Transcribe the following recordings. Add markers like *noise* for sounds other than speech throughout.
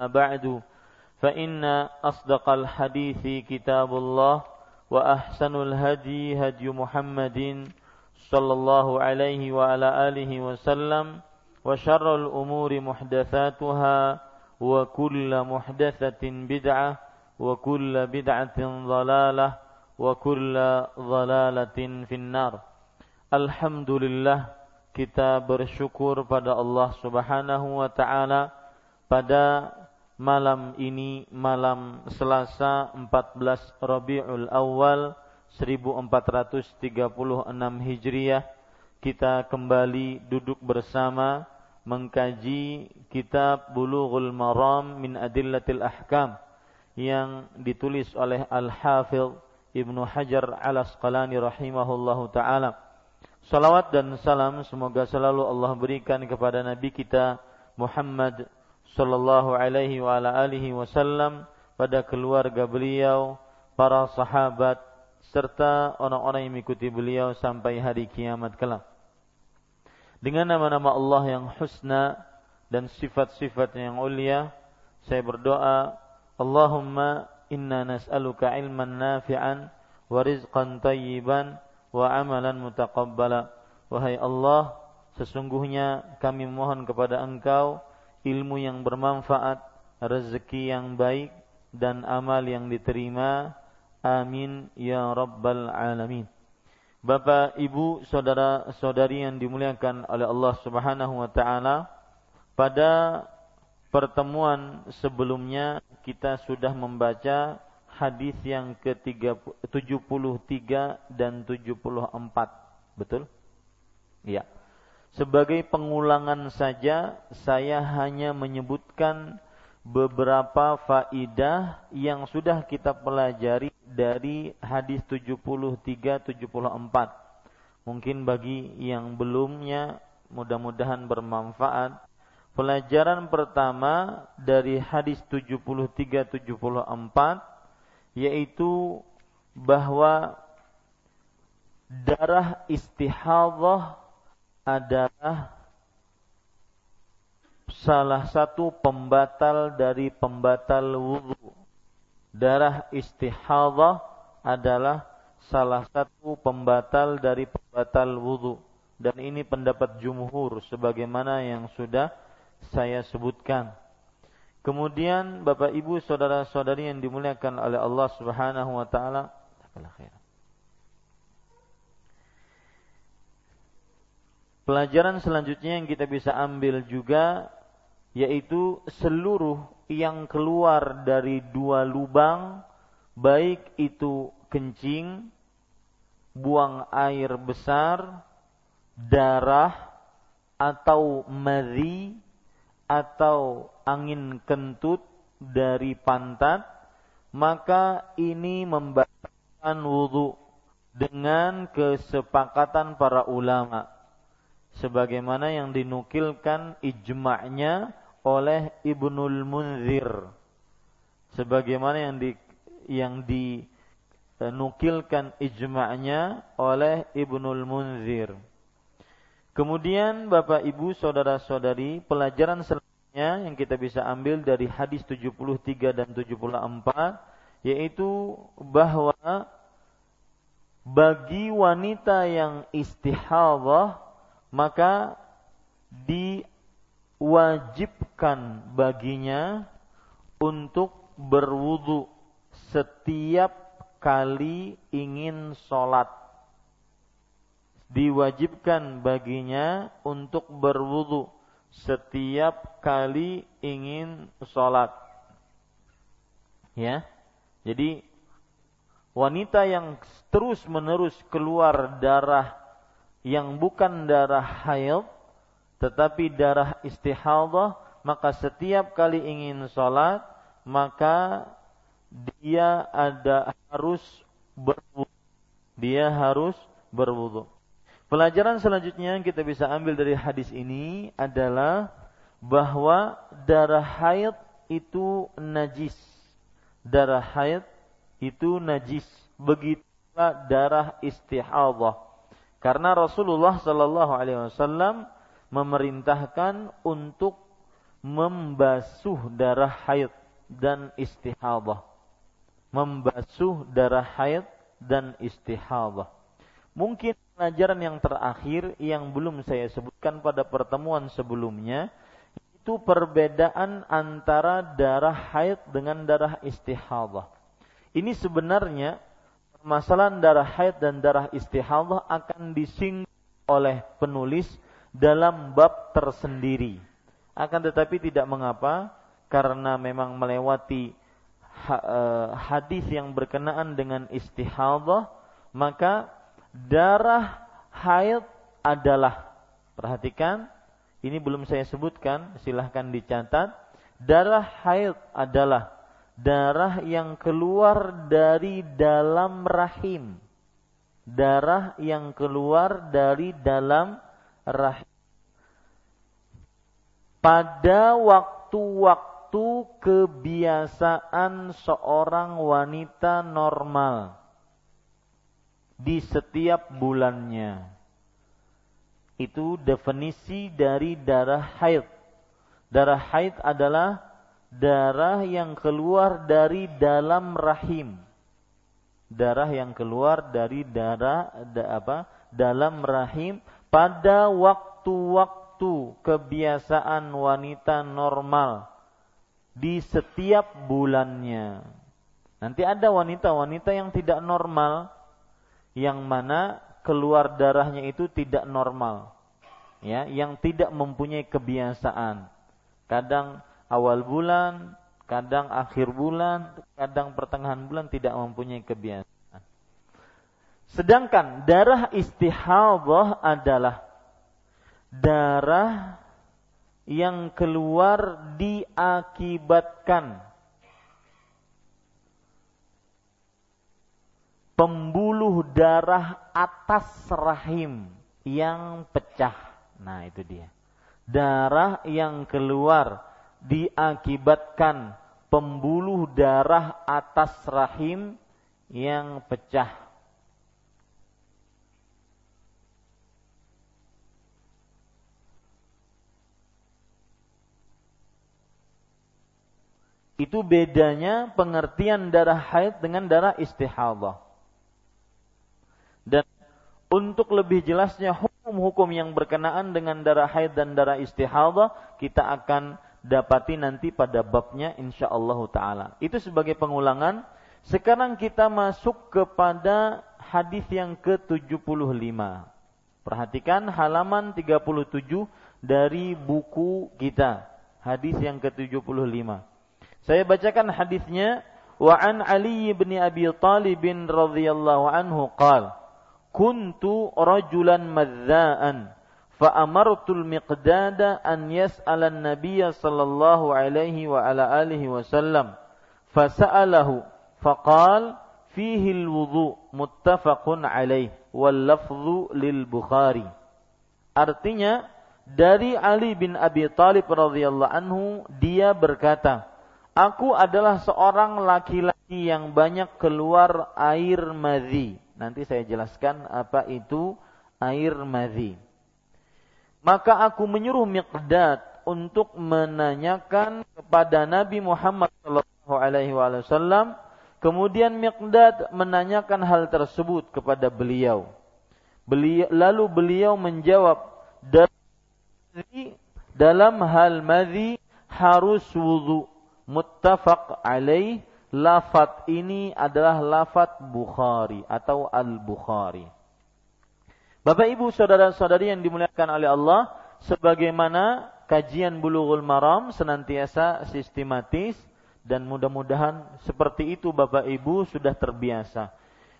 بعد فإن أصدق الحديث كتاب الله وأحسن الهدي هدي محمد صلى الله عليه وعلى آله وسلم وشر الأمور محدثاتها وكل محدثة بدعة وكل بدعة ضلالة وكل ضلالة في النار. الحمد لله kita bersyukur pada Allah Subhanahu wa taala pada malam ini malam Selasa 14 Rabiul Awal 1436 Hijriah kita kembali duduk bersama mengkaji kitab Bulughul Maram min Adillatil Ahkam yang ditulis oleh Al-Hafidh Ibnu Hajar Al-Asqalani rahimahullahu taala. Salawat dan salam semoga selalu Allah berikan kepada Nabi kita Muhammad sallallahu alaihi wa ala alihi wasallam pada keluarga beliau, para sahabat serta orang-orang yang mengikuti beliau sampai hari kiamat kelak. Dengan nama-nama Allah yang husna dan sifat-sifat yang ulia, saya berdoa, Allahumma inna nas'aluka ilman nafi'an wa rizqan tayyiban wa amalan mutaqabbala. Wahai Allah, sesungguhnya kami mohon kepada Engkau ilmu yang bermanfaat, rezeki yang baik dan amal yang diterima. Amin ya rabbal alamin. Bapak, Ibu, saudara-saudari yang dimuliakan oleh Allah Subhanahu wa taala, pada pertemuan sebelumnya kita sudah membaca hadis yang ke-73 dan 74. Betul? Iya. Sebagai pengulangan saja saya hanya menyebutkan beberapa faidah yang sudah kita pelajari dari hadis 73 74. Mungkin bagi yang belumnya mudah-mudahan bermanfaat. Pelajaran pertama dari hadis 73 74 yaitu bahwa darah istihadah adalah salah satu pembatal dari pembatal wudhu. Darah istihadah adalah salah satu pembatal dari pembatal wudhu. Dan ini pendapat jumhur sebagaimana yang sudah saya sebutkan. Kemudian Bapak Ibu saudara-saudari yang dimuliakan oleh Allah Subhanahu wa taala, Pelajaran selanjutnya yang kita bisa ambil juga yaitu seluruh yang keluar dari dua lubang baik itu kencing, buang air besar, darah atau madhi atau angin kentut dari pantat, maka ini membatalkan wudhu dengan kesepakatan para ulama. Sebagaimana yang dinukilkan ijma'nya oleh Ibnul Munzir sebagaimana yang di yang dinukilkan ijma'nya oleh Ibnul Munzir. Kemudian Bapak Ibu saudara-saudari, pelajaran selanjutnya yang kita bisa ambil dari hadis 73 dan 74 yaitu bahwa bagi wanita yang istihadah maka diwajibkan baginya untuk berwudu setiap kali ingin sholat. Diwajibkan baginya untuk berwudu setiap kali ingin sholat. Ya, jadi wanita yang terus menerus keluar darah yang bukan darah haid tetapi darah istihadah maka setiap kali ingin sholat maka dia ada harus berwudu. Dia harus berwudu. Pelajaran selanjutnya yang kita bisa ambil dari hadis ini adalah bahwa darah haid itu najis. Darah haid itu najis. Begitulah darah istihadah karena Rasulullah Shallallahu Alaihi Wasallam memerintahkan untuk membasuh darah haid dan istihadah. Membasuh darah haid dan istihadah. Mungkin pelajaran yang terakhir yang belum saya sebutkan pada pertemuan sebelumnya itu perbedaan antara darah haid dengan darah istihadah. Ini sebenarnya permasalahan darah haid dan darah istihadah akan disinggung oleh penulis dalam bab tersendiri. Akan tetapi tidak mengapa karena memang melewati e, hadis yang berkenaan dengan istihadah, maka darah haid adalah perhatikan ini belum saya sebutkan, silahkan dicatat. Darah haid adalah darah yang keluar dari dalam rahim. Darah yang keluar dari dalam rahim. Pada waktu-waktu kebiasaan seorang wanita normal di setiap bulannya. Itu definisi dari darah haid. Darah haid adalah darah yang keluar dari dalam rahim. Darah yang keluar dari darah da, apa? dalam rahim pada waktu-waktu kebiasaan wanita normal di setiap bulannya. Nanti ada wanita-wanita yang tidak normal yang mana keluar darahnya itu tidak normal. Ya, yang tidak mempunyai kebiasaan. Kadang awal bulan, kadang akhir bulan, kadang pertengahan bulan tidak mempunyai kebiasaan. Sedangkan darah istihadah adalah darah yang keluar diakibatkan pembuluh darah atas rahim yang pecah. Nah, itu dia. Darah yang keluar diakibatkan pembuluh darah atas rahim yang pecah. Itu bedanya pengertian darah haid dengan darah istihadah. Dan untuk lebih jelasnya hukum-hukum yang berkenaan dengan darah haid dan darah istihadah, kita akan dapati nanti pada babnya insyaallah taala. Itu sebagai pengulangan. Sekarang kita masuk kepada hadis yang ke-75. Perhatikan halaman 37 dari buku kita. Hadis yang ke-75. Saya bacakan hadisnya wa an Ali bin Abi Talib radhiyallahu anhu qala kuntu rajulan madzaan fa amartul miqdada an yas'ala an-nabiy sallallahu alaihi wa ala alihi wasallam fasa'alahu faqal fihi al-wudu muttafaqun alaih lafdhu lil Bukhari artinya dari Ali bin Abi Thalib radhiyallahu anhu dia berkata, "Aku adalah seorang laki-laki yang banyak keluar air madhi." Nanti saya jelaskan apa itu air madhi. Maka aku menyuruh Miqdad untuk menanyakan kepada Nabi Muhammad sallallahu alaihi wasallam Kemudian Miqdad menanyakan hal tersebut kepada beliau. beliau lalu beliau menjawab dalam hal madhi harus wudu. Muttafaq alaih lafat ini adalah lafat Bukhari atau Al-Bukhari. Bapak Ibu saudara-saudari yang dimuliakan oleh Allah, sebagaimana kajian Bulughul Maram senantiasa sistematis dan mudah-mudahan seperti itu Bapak Ibu sudah terbiasa.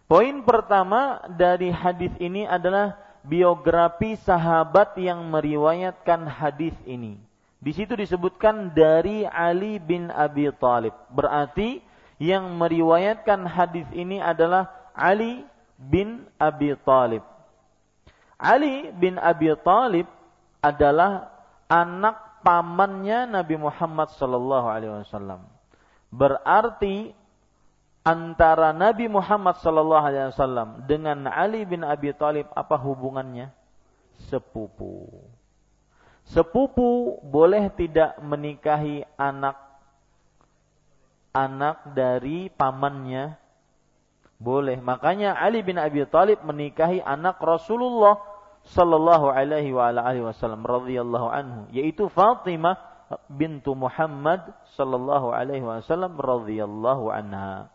Poin pertama dari hadis ini adalah biografi sahabat yang meriwayatkan hadis ini. Di situ disebutkan dari Ali bin Abi Thalib. Berarti yang meriwayatkan hadis ini adalah Ali bin Abi Thalib. Ali bin Abi Thalib adalah anak pamannya Nabi Muhammad sallallahu alaihi wasallam. Berarti antara Nabi Muhammad sallallahu alaihi wasallam dengan Ali bin Abi Thalib apa hubungannya? Sepupu. Sepupu boleh tidak menikahi anak anak dari pamannya? Boleh. Makanya Ali bin Abi Thalib menikahi anak Rasulullah sallallahu alaihi wa alihi wasallam radhiyallahu anhu yaitu Fatimah bintu Muhammad sallallahu alaihi wasallam radhiyallahu anha.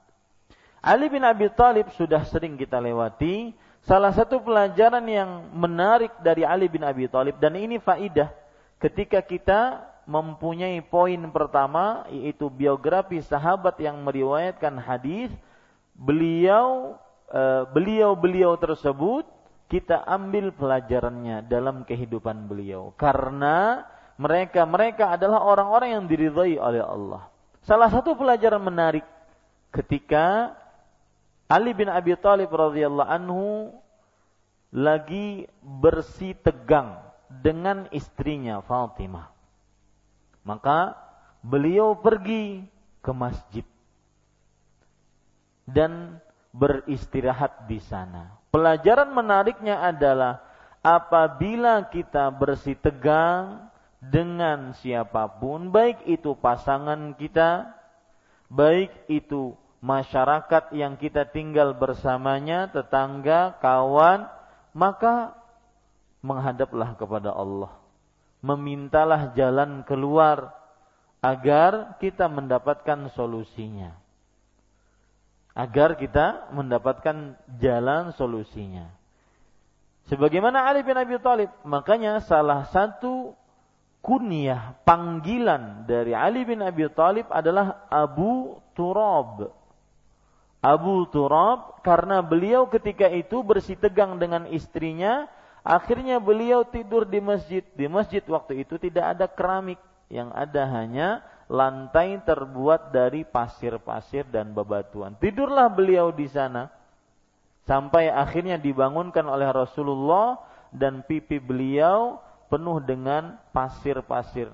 Ali bin Abi Thalib sudah sering kita lewati. Salah satu pelajaran yang menarik dari Ali bin Abi Thalib dan ini faidah ketika kita mempunyai poin pertama yaitu biografi sahabat yang meriwayatkan hadis beliau eh, beliau-beliau tersebut kita ambil pelajarannya dalam kehidupan beliau karena mereka mereka adalah orang-orang yang diridhai oleh Allah. Salah satu pelajaran menarik ketika Ali bin Abi Thalib radhiyallahu anhu lagi bersih tegang dengan istrinya Fatimah. Maka beliau pergi ke masjid dan beristirahat di sana. Pelajaran menariknya adalah apabila kita bersih tegang dengan siapa pun, baik itu pasangan kita, baik itu masyarakat yang kita tinggal bersamanya, tetangga, kawan, maka menghadaplah kepada Allah. Memintalah jalan keluar agar kita mendapatkan solusinya. Agar kita mendapatkan jalan solusinya. Sebagaimana Ali bin Abi Thalib, makanya salah satu kunyah panggilan dari Ali bin Abi Thalib adalah Abu Turab. Abu Turab karena beliau ketika itu bersih tegang dengan istrinya, akhirnya beliau tidur di masjid. Di masjid waktu itu tidak ada keramik, yang ada hanya lantai terbuat dari pasir-pasir dan bebatuan. Tidurlah beliau di sana sampai akhirnya dibangunkan oleh Rasulullah dan pipi beliau penuh dengan pasir-pasir.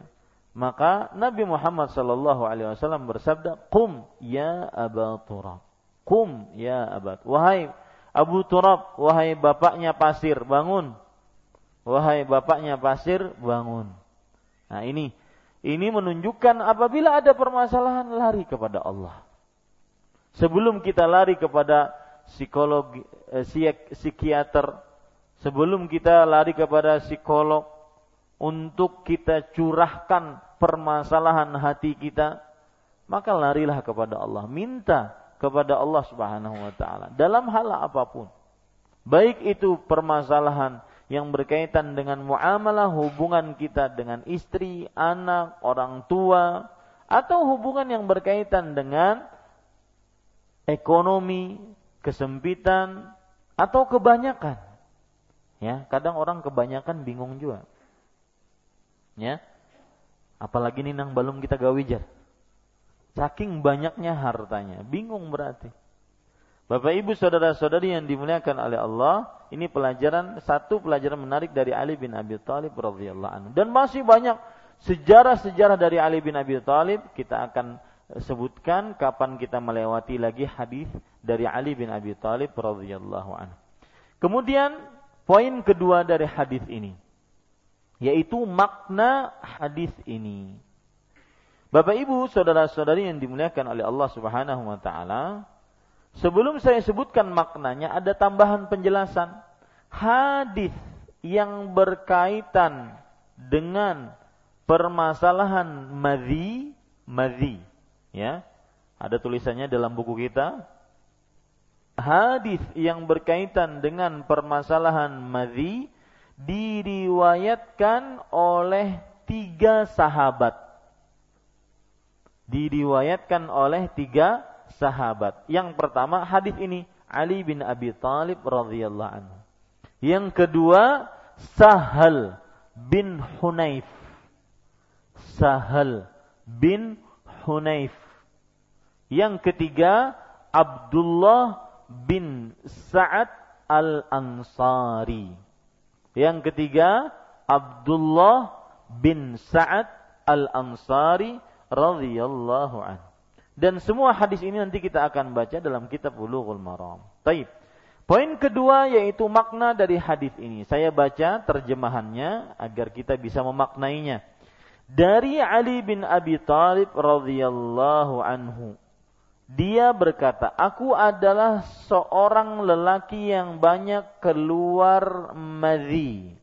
Maka Nabi Muhammad sallallahu alaihi wasallam bersabda, "Qum ya Abu Turab." Qum ya Abu. Wahai Abu Turab, wahai bapaknya pasir, bangun. Wahai bapaknya pasir, bangun. Nah, ini ini menunjukkan apabila ada permasalahan lari kepada Allah. Sebelum kita lari kepada psikologi eh, psikiater, sebelum kita lari kepada psikolog, untuk kita curahkan permasalahan hati kita, maka larilah kepada Allah, minta kepada Allah Subhanahu wa taala dalam hal apa pun. Baik itu permasalahan yang berkaitan dengan muamalah hubungan kita dengan istri, anak, orang tua atau hubungan yang berkaitan dengan ekonomi, kesempitan atau kebanyakan. Ya, kadang orang kebanyakan bingung juga Ya. Apalagi nih nang belum kita gawijar. Saking banyaknya hartanya, bingung berarti. Bapak Ibu saudara-saudari yang dimuliakan oleh Allah, ini pelajaran satu pelajaran menarik dari Ali bin Abi Thalib radhiyallahu anhu. Dan masih banyak sejarah-sejarah dari Ali bin Abi Thalib kita akan sebutkan kapan kita melewati lagi hadis dari Ali bin Abi Thalib radhiyallahu anhu. Kemudian poin kedua dari hadis ini yaitu makna hadis ini. Bapak Ibu, saudara-saudari yang dimuliakan oleh Allah Subhanahu wa taala, Sebelum saya sebutkan maknanya, ada tambahan penjelasan. Hadis yang berkaitan dengan permasalahan madhi, madhi, ya, ada tulisannya dalam buku kita. Hadis yang berkaitan dengan permasalahan madhi diriwayatkan oleh tiga sahabat. Diriwayatkan oleh tiga sahabat. Yang pertama hadis ini Ali bin Abi Thalib radhiyallahu anhu. Yang kedua Sahal bin Hunayf. Sahal bin Hunayf. Yang ketiga Abdullah bin Sa'ad al-Ansari. Yang ketiga Abdullah bin Sa'ad al-Ansari radhiyallahu anhu. Dan semua hadis ini nanti kita akan baca dalam kitab Bulughul Maram. Taib. Poin kedua yaitu makna dari hadis ini. Saya baca terjemahannya agar kita bisa memaknainya. Dari Ali bin Abi Thalib radhiyallahu anhu. Dia berkata, "Aku adalah seorang lelaki yang banyak keluar madhi."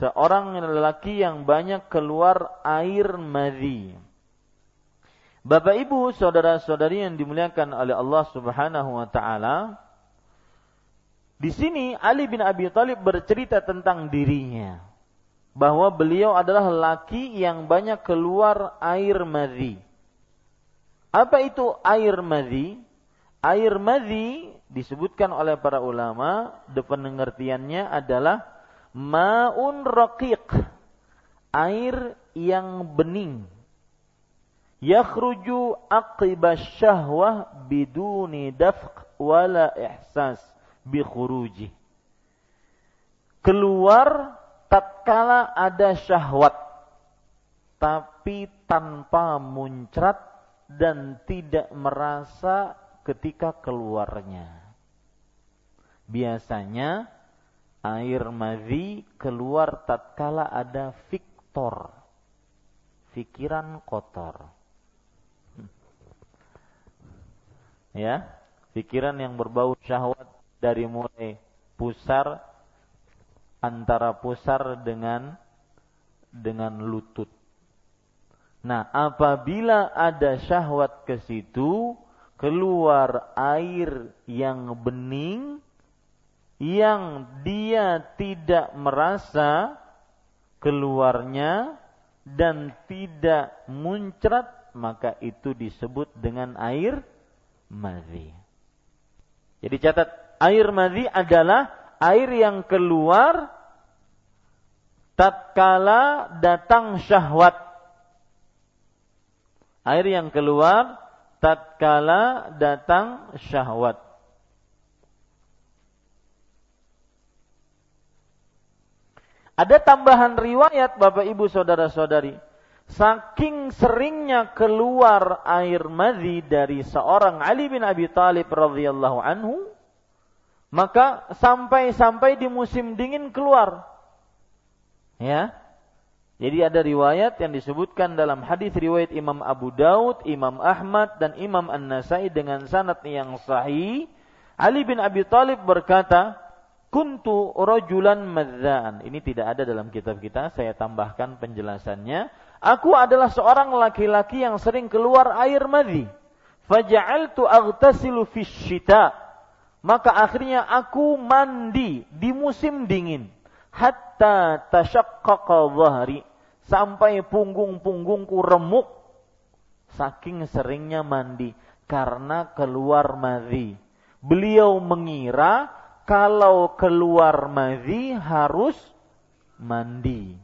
Seorang lelaki yang banyak keluar air madhi. Bapak Ibu, saudara-saudari yang dimuliakan oleh Allah Subhanahu wa taala, di sini Ali bin Abi Thalib bercerita tentang dirinya bahwa beliau adalah laki yang banyak keluar air madhi. Apa itu air madhi? Air madhi disebutkan oleh para ulama, pengertiannya adalah maun raqiq, air yang bening yakhruju aqiba syahwah biduni dafq wala ihsas bi khuruji. Keluar tatkala ada syahwat tapi tanpa muncrat dan tidak merasa ketika keluarnya. Biasanya air madhi keluar tatkala ada fiktor, pikiran kotor ya pikiran yang berbau syahwat dari mulai pusar antara pusar dengan dengan lutut. Nah, apabila ada syahwat ke situ, keluar air yang bening yang dia tidak merasa keluarnya dan tidak muncrat, maka itu disebut dengan air madhi. Jadi catat air madhi adalah air yang keluar tatkala datang syahwat. Air yang keluar tatkala datang syahwat. Ada tambahan riwayat Bapak Ibu saudara-saudari saking seringnya keluar air madhi dari seorang Ali bin Abi Thalib radhiyallahu anhu, maka sampai-sampai di musim dingin keluar. Ya. Jadi ada riwayat yang disebutkan dalam hadis riwayat Imam Abu Daud, Imam Ahmad dan Imam An-Nasai dengan sanad yang sahih. Ali bin Abi Thalib berkata, "Kuntu rajulan madzan." Ini tidak ada dalam kitab kita, saya tambahkan penjelasannya Aku adalah seorang laki-laki yang sering keluar air madhi. Faja'altu aghtasilu fisyita. Maka akhirnya aku mandi di musim dingin. Hatta tashaqqaqa dhahri. Sampai punggung-punggungku remuk. Saking seringnya mandi. Karena keluar madhi. Beliau mengira kalau keluar madhi harus mandi.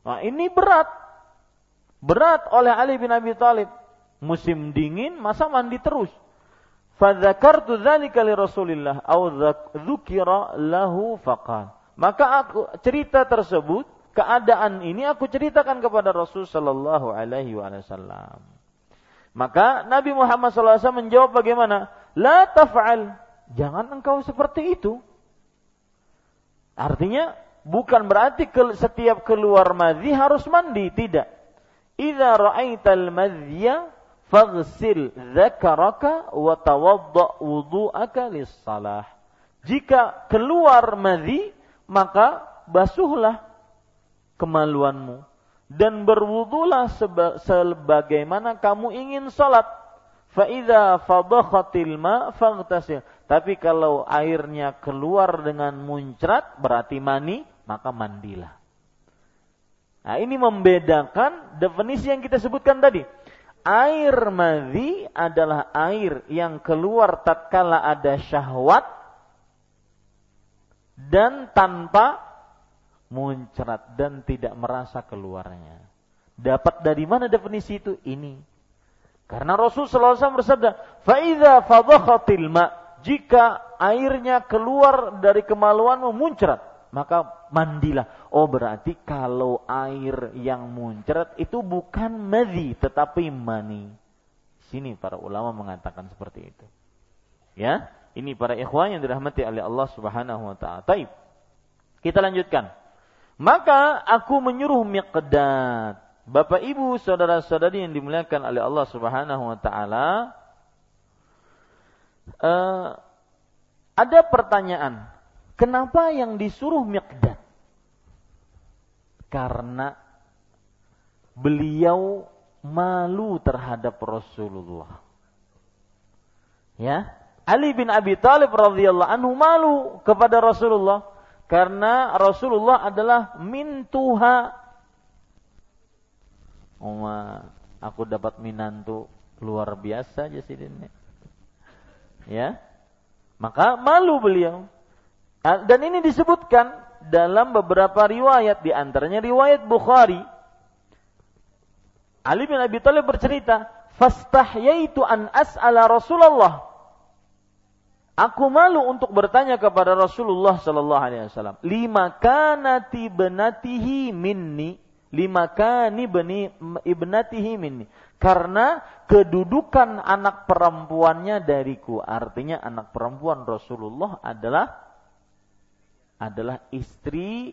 Nah ini berat Berat oleh Ali bin Abi Thalib. Musim dingin, masa mandi terus? Fadzakartu dzalika li Rasulillah au dzukira lahu faqal. Maka aku cerita tersebut, keadaan ini aku ceritakan kepada Rasul sallallahu alaihi wasallam. Maka Nabi Muhammad SAW menjawab bagaimana? La taf'al. Jangan engkau seperti itu. Artinya bukan berarti setiap keluar madhi harus mandi, tidak. Idza ra'aital madhiya faghsil dzakaraka wa tawadda wudu'aka lis-salah. Jika keluar madhi, maka basuhlah kemaluanmu dan berwudulah sebagaimana kamu ingin salat. Fa idza fadakhatil ma faghtasil. Tapi kalau airnya keluar dengan muncrat berarti mani, maka mandilah. Nah, ini membedakan definisi yang kita sebutkan tadi air madhi adalah air yang keluar tatkala ada syahwat dan tanpa muncrat dan tidak merasa keluarnya. Dapat dari mana definisi itu? Ini. Karena Rasul SAW bersabda, "Faiza fadakhatil ma" Jika airnya keluar dari kemaluanmu muncrat, maka mandilah. Oh berarti kalau air yang muncrat itu bukan madhi tetapi mani. Sini para ulama mengatakan seperti itu. Ya, ini para ikhwan yang dirahmati oleh Allah Subhanahu wa taala. Taib. Kita lanjutkan. Maka aku menyuruh Miqdad. Bapak Ibu, saudara-saudari yang dimuliakan oleh Allah Subhanahu wa taala, uh, ada pertanyaan Kenapa yang disuruh Miqdad? Karena beliau malu terhadap Rasulullah. Ya, Ali bin Abi Thalib radhiyallahu anhu malu kepada Rasulullah karena Rasulullah adalah mintuha. Oma, aku dapat minantu luar biasa aja ini. Ya, maka malu beliau. Ah, dan ini disebutkan dalam beberapa riwayat di antaranya riwayat Bukhari. Ali bin Abi Thalib bercerita, "Fastahyaitu an as'ala Rasulullah." Aku malu untuk bertanya kepada Rasulullah sallallahu alaihi wasallam, "Lima kanati benatihi minni?" Lima kani beni ibnatihi minni. Karena kedudukan anak perempuannya dariku. Artinya anak perempuan Rasulullah adalah adalah istri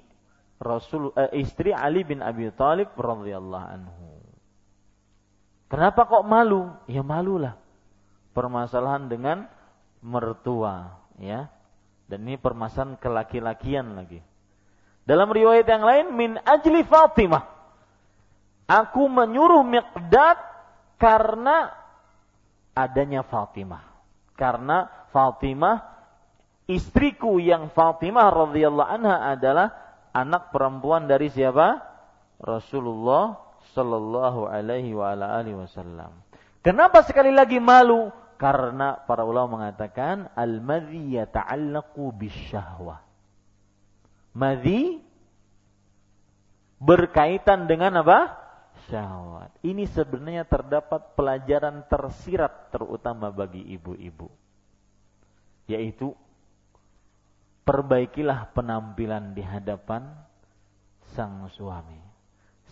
Rasul eh, istri Ali bin Abi Thalib radhiyallahu anhu. Kenapa kok malu? Ya malulah. Permasalahan dengan mertua, ya. Dan ini permasalahan kelaki-lakian lagi. Dalam riwayat yang lain min ajli Fatimah. Aku menyuruh Miqdad karena adanya Fatimah. Karena Fatimah istriku yang Fatimah radhiyallahu anha adalah anak perempuan dari siapa? Rasulullah sallallahu alaihi wa ala alihi wasallam. Kenapa sekali lagi malu? Karena para ulama mengatakan al-madhi yata'allaqu bisyahwah. Madhi berkaitan dengan apa? Syahwat. Ini sebenarnya terdapat pelajaran tersirat terutama bagi ibu-ibu. Yaitu perbaikilah penampilan di hadapan sang suami.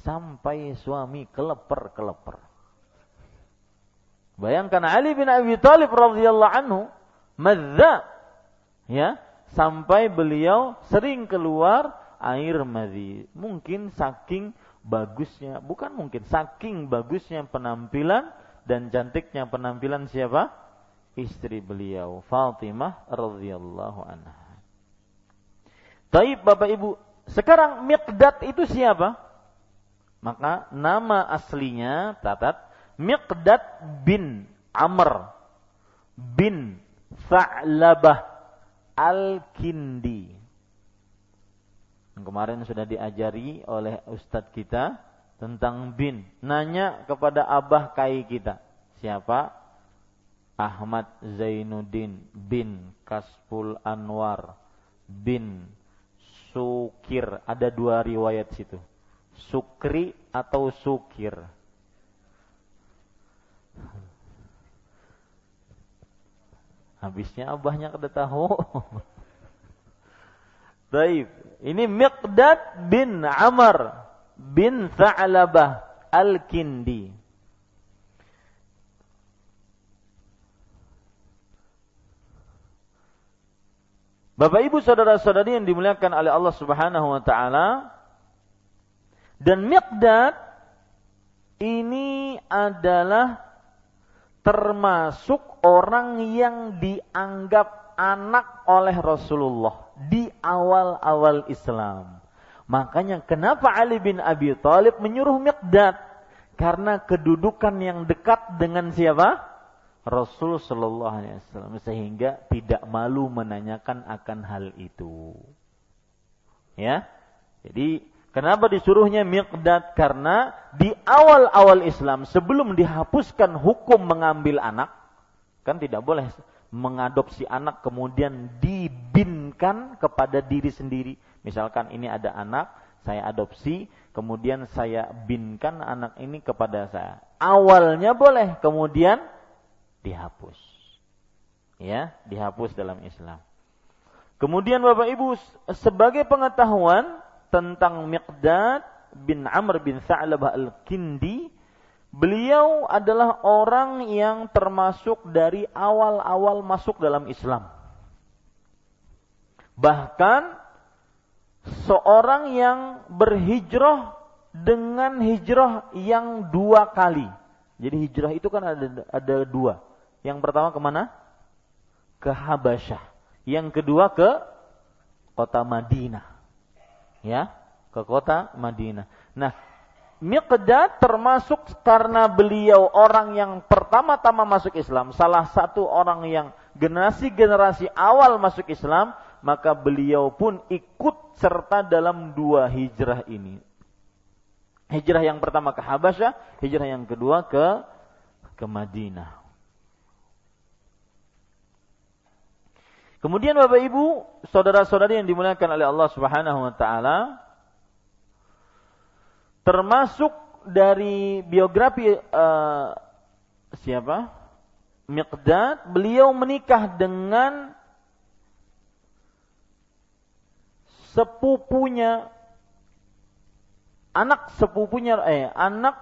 Sampai suami keleper-keleper. Bayangkan Ali bin Abi Thalib radhiyallahu anhu madza ya sampai beliau sering keluar air madhi. Mungkin saking bagusnya, bukan mungkin saking bagusnya penampilan dan cantiknya penampilan siapa? Istri beliau Fatimah radhiyallahu anha. Taib Bapak Ibu, sekarang Miqdad itu siapa? Maka nama aslinya tatat Miqdad bin Amr bin Fa'labah Al-Kindi. Kemarin sudah diajari oleh ustadz kita tentang bin. Nanya kepada abah kai kita. Siapa? Ahmad Zainuddin bin Kaspul Anwar bin Sukir. Ada dua riwayat situ. Sukri atau Sukir. Habisnya abahnya kada tahu. *laughs* Baik, ini Miqdad bin Amr bin Tha'labah Al-Kindi. Bapak Ibu saudara-saudari yang dimuliakan oleh Allah Subhanahu wa taala dan Miqdad ini adalah termasuk orang yang dianggap anak oleh Rasulullah di awal-awal Islam. Makanya kenapa Ali bin Abi Thalib menyuruh Miqdad? Karena kedudukan yang dekat dengan siapa? Rasul Shallallahu Alaihi Wasallam sehingga tidak malu menanyakan akan hal itu. Ya, jadi Kenapa disuruhnya miqdad? Karena di awal-awal Islam sebelum dihapuskan hukum mengambil anak, kan tidak boleh mengadopsi anak kemudian dibinkan kepada diri sendiri. Misalkan ini ada anak, saya adopsi, kemudian saya binkan anak ini kepada saya. Awalnya boleh, kemudian dihapus. Ya, dihapus dalam Islam. Kemudian Bapak Ibu, sebagai pengetahuan, tentang Miqdad bin Amr bin Tha'labah al-Kindi, beliau adalah orang yang termasuk dari awal-awal masuk dalam Islam. Bahkan seorang yang berhijrah dengan hijrah yang dua kali. Jadi hijrah itu kan ada ada dua. Yang pertama ke mana? Ke Habasyah. Yang kedua ke kota Madinah ya ke kota Madinah. Nah, Miqdad termasuk karena beliau orang yang pertama-tama masuk Islam, salah satu orang yang generasi-generasi awal masuk Islam, maka beliau pun ikut serta dalam dua hijrah ini. Hijrah yang pertama ke Habasyah, hijrah yang kedua ke ke Madinah. Kemudian Bapak Ibu, saudara-saudari yang dimuliakan oleh Allah Subhanahu wa taala, termasuk dari biografi uh, siapa? Miqdad, beliau menikah dengan sepupunya anak sepupunya eh anak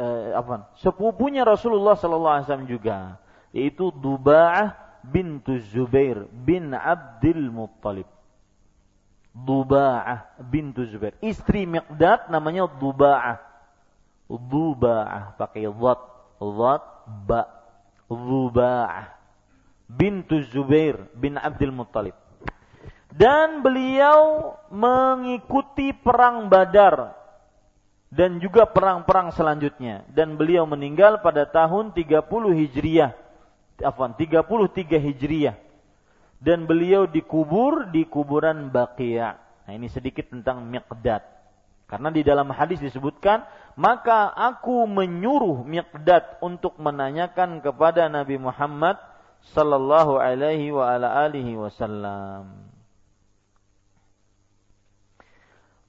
eh, apa? Sepupunya Rasulullah sallallahu alaihi wasallam juga, yaitu Duba'ah bintu Zubair bin Abdul Muttalib. Duba'ah bintu Zubair. Istri Miqdad namanya Duba'ah. Duba'ah pakai dhat, dhat ba. Duba'ah bintu Zubair bin Abdul Muttalib. Dan beliau mengikuti perang Badar dan juga perang-perang selanjutnya dan beliau meninggal pada tahun 30 Hijriah afwan 33 Hijriah dan beliau dikubur di kuburan Baqiyah. Nah, ini sedikit tentang Miqdad. Karena di dalam hadis disebutkan, maka aku menyuruh Miqdad untuk menanyakan kepada Nabi Muhammad sallallahu alaihi wa ala alihi wasallam.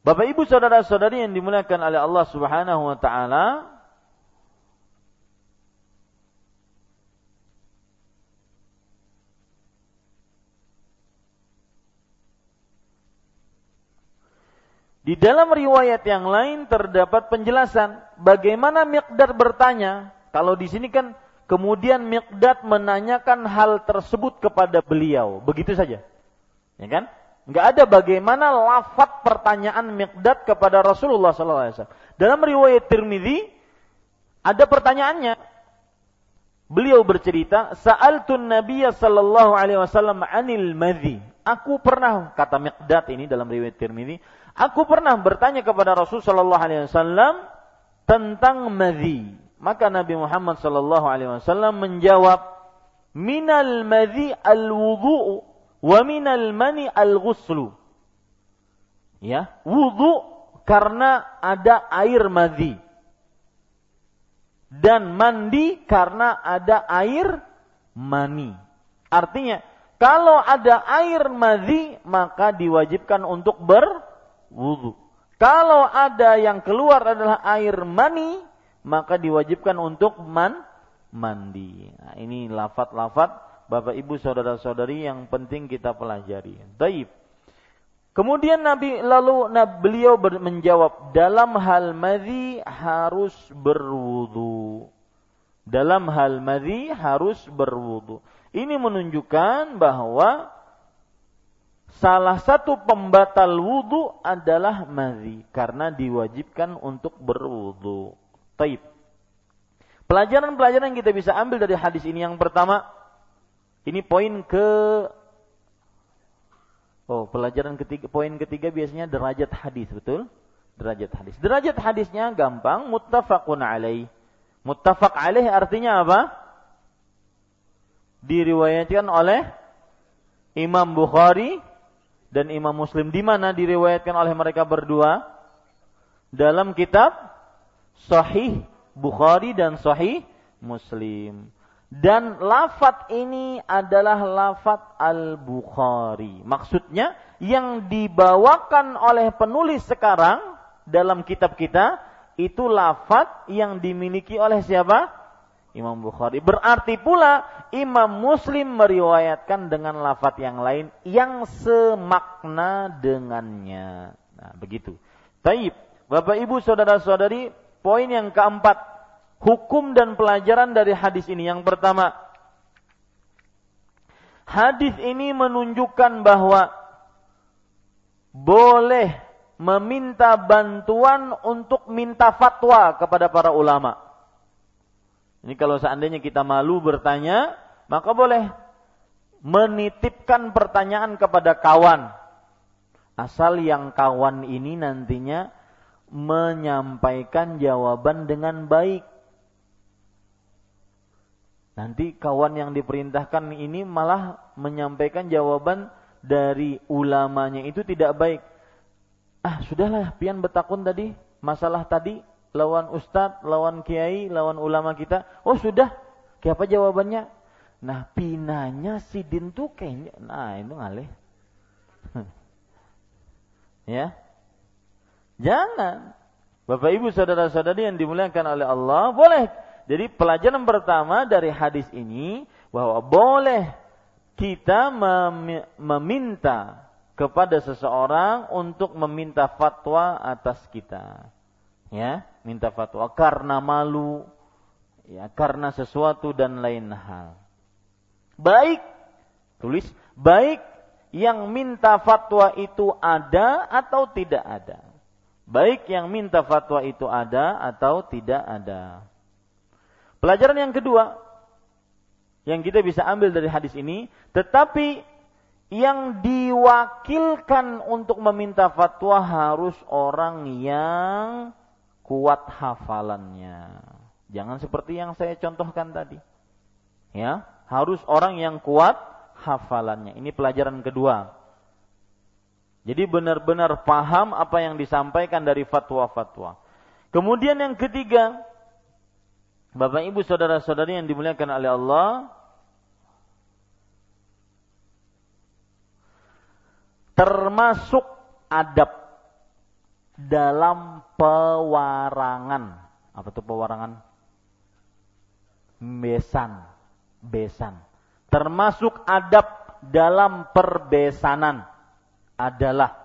Bapak Ibu saudara-saudari yang dimuliakan oleh Allah Subhanahu wa taala, Di dalam riwayat yang lain terdapat penjelasan bagaimana Miqdad bertanya. Kalau di sini kan kemudian Miqdad menanyakan hal tersebut kepada beliau. Begitu saja. Ya kan? Enggak ada bagaimana lafat pertanyaan Miqdad kepada Rasulullah SAW. Dalam riwayat Tirmidzi ada pertanyaannya. Beliau bercerita, "Sa'altun Nabiyya sallallahu alaihi wasallam 'anil madhi." Aku pernah kata Miqdad ini dalam riwayat Tirmidzi, Aku pernah bertanya kepada Rasul Shallallahu Alaihi Wasallam tentang madhi. Maka Nabi Muhammad Shallallahu Alaihi Wasallam menjawab, minal madhi al wudu wa minal mani al ghuslu. Ya, wudu karena ada air madhi dan mandi karena ada air mani. Artinya, kalau ada air madhi maka diwajibkan untuk ber wudhu. Kalau ada yang keluar adalah air mani, maka diwajibkan untuk man mandi. Nah, ini lafat-lafat Bapak Ibu saudara-saudari yang penting kita pelajari. Taib. Kemudian Nabi lalu beliau menjawab dalam hal madhi harus berwudu. Dalam hal madhi harus berwudu. Ini menunjukkan bahwa salah satu pembatal wudu adalah madhi karena diwajibkan untuk berwudu. Taib. Pelajaran-pelajaran yang kita bisa ambil dari hadis ini yang pertama, ini poin ke Oh, pelajaran ketiga poin ketiga biasanya derajat hadis, betul? Derajat hadis. Derajat hadisnya gampang, muttafaqun alaih. Muttafaq alaih artinya apa? Diriwayatkan oleh Imam Bukhari dan Imam Muslim. Di mana diriwayatkan oleh mereka berdua? Dalam kitab Sahih Bukhari dan Sahih Muslim. Dan lafat ini adalah lafat Al-Bukhari. Maksudnya yang dibawakan oleh penulis sekarang dalam kitab kita itu lafat yang dimiliki oleh siapa? Imam Bukhari. Berarti pula Imam Muslim meriwayatkan dengan lafat yang lain yang semakna dengannya. Nah, begitu. Taib. Bapak Ibu saudara-saudari, poin yang keempat hukum dan pelajaran dari hadis ini. Yang pertama, hadis ini menunjukkan bahwa boleh meminta bantuan untuk minta fatwa kepada para ulama. Ini kalau seandainya kita malu bertanya, maka boleh menitipkan pertanyaan kepada kawan. Asal yang kawan ini nantinya menyampaikan jawaban dengan baik. Nanti kawan yang diperintahkan ini malah menyampaikan jawaban dari ulamanya itu tidak baik. Ah, sudahlah, pian betakun tadi, masalah tadi, lawan ustadz, lawan kiai, lawan ulama kita. Oh, sudah. Kayak apa jawabannya? Nah, pinanya si din tuh kayaknya, nah itu ngalih. *laughs* ya. Jangan. Bapak Ibu saudara-saudari yang dimuliakan oleh Allah, boleh jadi pelajaran pertama dari hadis ini bahwa boleh kita meminta kepada seseorang untuk meminta fatwa atas kita. Ya, minta fatwa karena malu, ya, karena sesuatu dan lain hal. Baik, tulis baik yang minta fatwa itu ada atau tidak ada. Baik yang minta fatwa itu ada atau tidak ada. Pelajaran yang kedua yang kita bisa ambil dari hadis ini, tetapi yang diwakilkan untuk meminta fatwa harus orang yang kuat hafalannya. Jangan seperti yang saya contohkan tadi. Ya, harus orang yang kuat hafalannya. Ini pelajaran kedua. Jadi benar-benar paham apa yang disampaikan dari fatwa-fatwa. Kemudian yang ketiga, Bapak Ibu saudara-saudari yang dimuliakan oleh Allah, termasuk adab dalam pewarangan. Apa itu pewarangan? Besan, besan. Termasuk adab dalam perbesanan adalah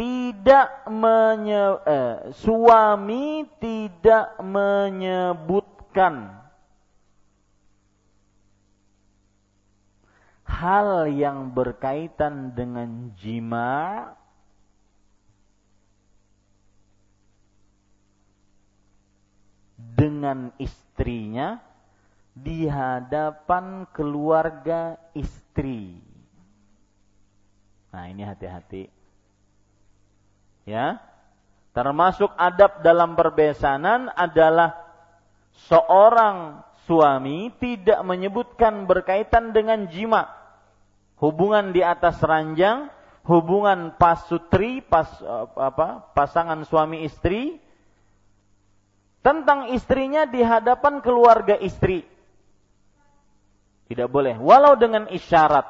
tidak menye, eh, suami tidak menyebutkan hal yang berkaitan dengan jima dengan istrinya di hadapan keluarga istri. Nah, ini hati-hati. Ya. Termasuk adab dalam perbesanan adalah seorang suami tidak menyebutkan berkaitan dengan jima. Hubungan di atas ranjang, hubungan pasutri, pas apa? pasangan suami istri tentang istrinya di hadapan keluarga istri. Tidak boleh walau dengan isyarat.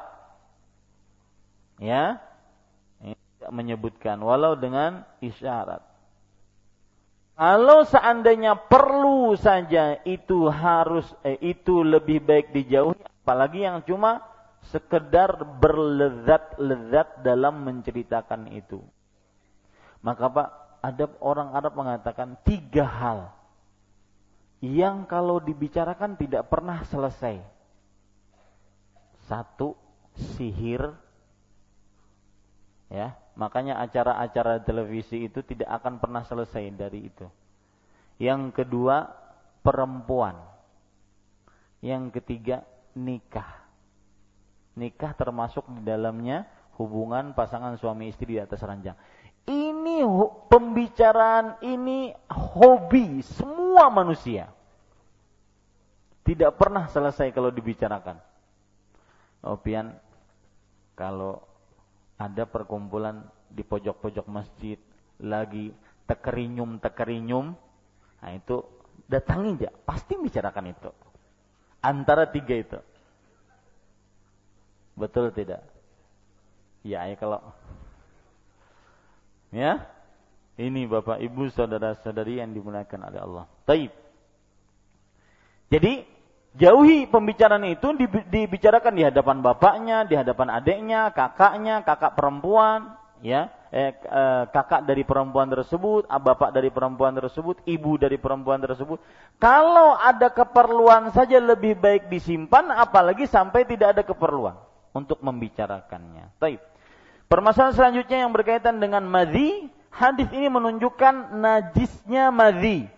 Ya, menyebutkan walau dengan isyarat. Kalau seandainya perlu saja itu harus eh, itu lebih baik dijauhi apalagi yang cuma sekedar berlezat-lezat dalam menceritakan itu. Maka Pak, ada orang Arab mengatakan tiga hal yang kalau dibicarakan tidak pernah selesai. Satu, sihir. Ya, makanya acara-acara televisi itu tidak akan pernah selesai dari itu. Yang kedua, perempuan. Yang ketiga, nikah. Nikah termasuk di dalamnya hubungan pasangan suami istri di atas ranjang. Ini pembicaraan ini hobi semua manusia. Tidak pernah selesai kalau dibicarakan. Opian oh, kalau ada perkumpulan di pojok-pojok masjid lagi tekerinyum tekerinyum, nah itu datangin aja, pasti bicarakan itu. Antara tiga itu. Betul tidak? Ya, ya kalau Ya. Ini Bapak Ibu saudara-saudari yang dimuliakan oleh Allah. Taib. Jadi jauhi pembicaraan itu dibicarakan di hadapan bapaknya, di hadapan adiknya, kakaknya, kakak perempuan, ya, eh, eh, kakak dari perempuan tersebut, bapak dari perempuan tersebut, ibu dari perempuan tersebut. Kalau ada keperluan saja lebih baik disimpan, apalagi sampai tidak ada keperluan untuk membicarakannya. Taib. Permasalahan selanjutnya yang berkaitan dengan madhi, hadis ini menunjukkan najisnya madhi.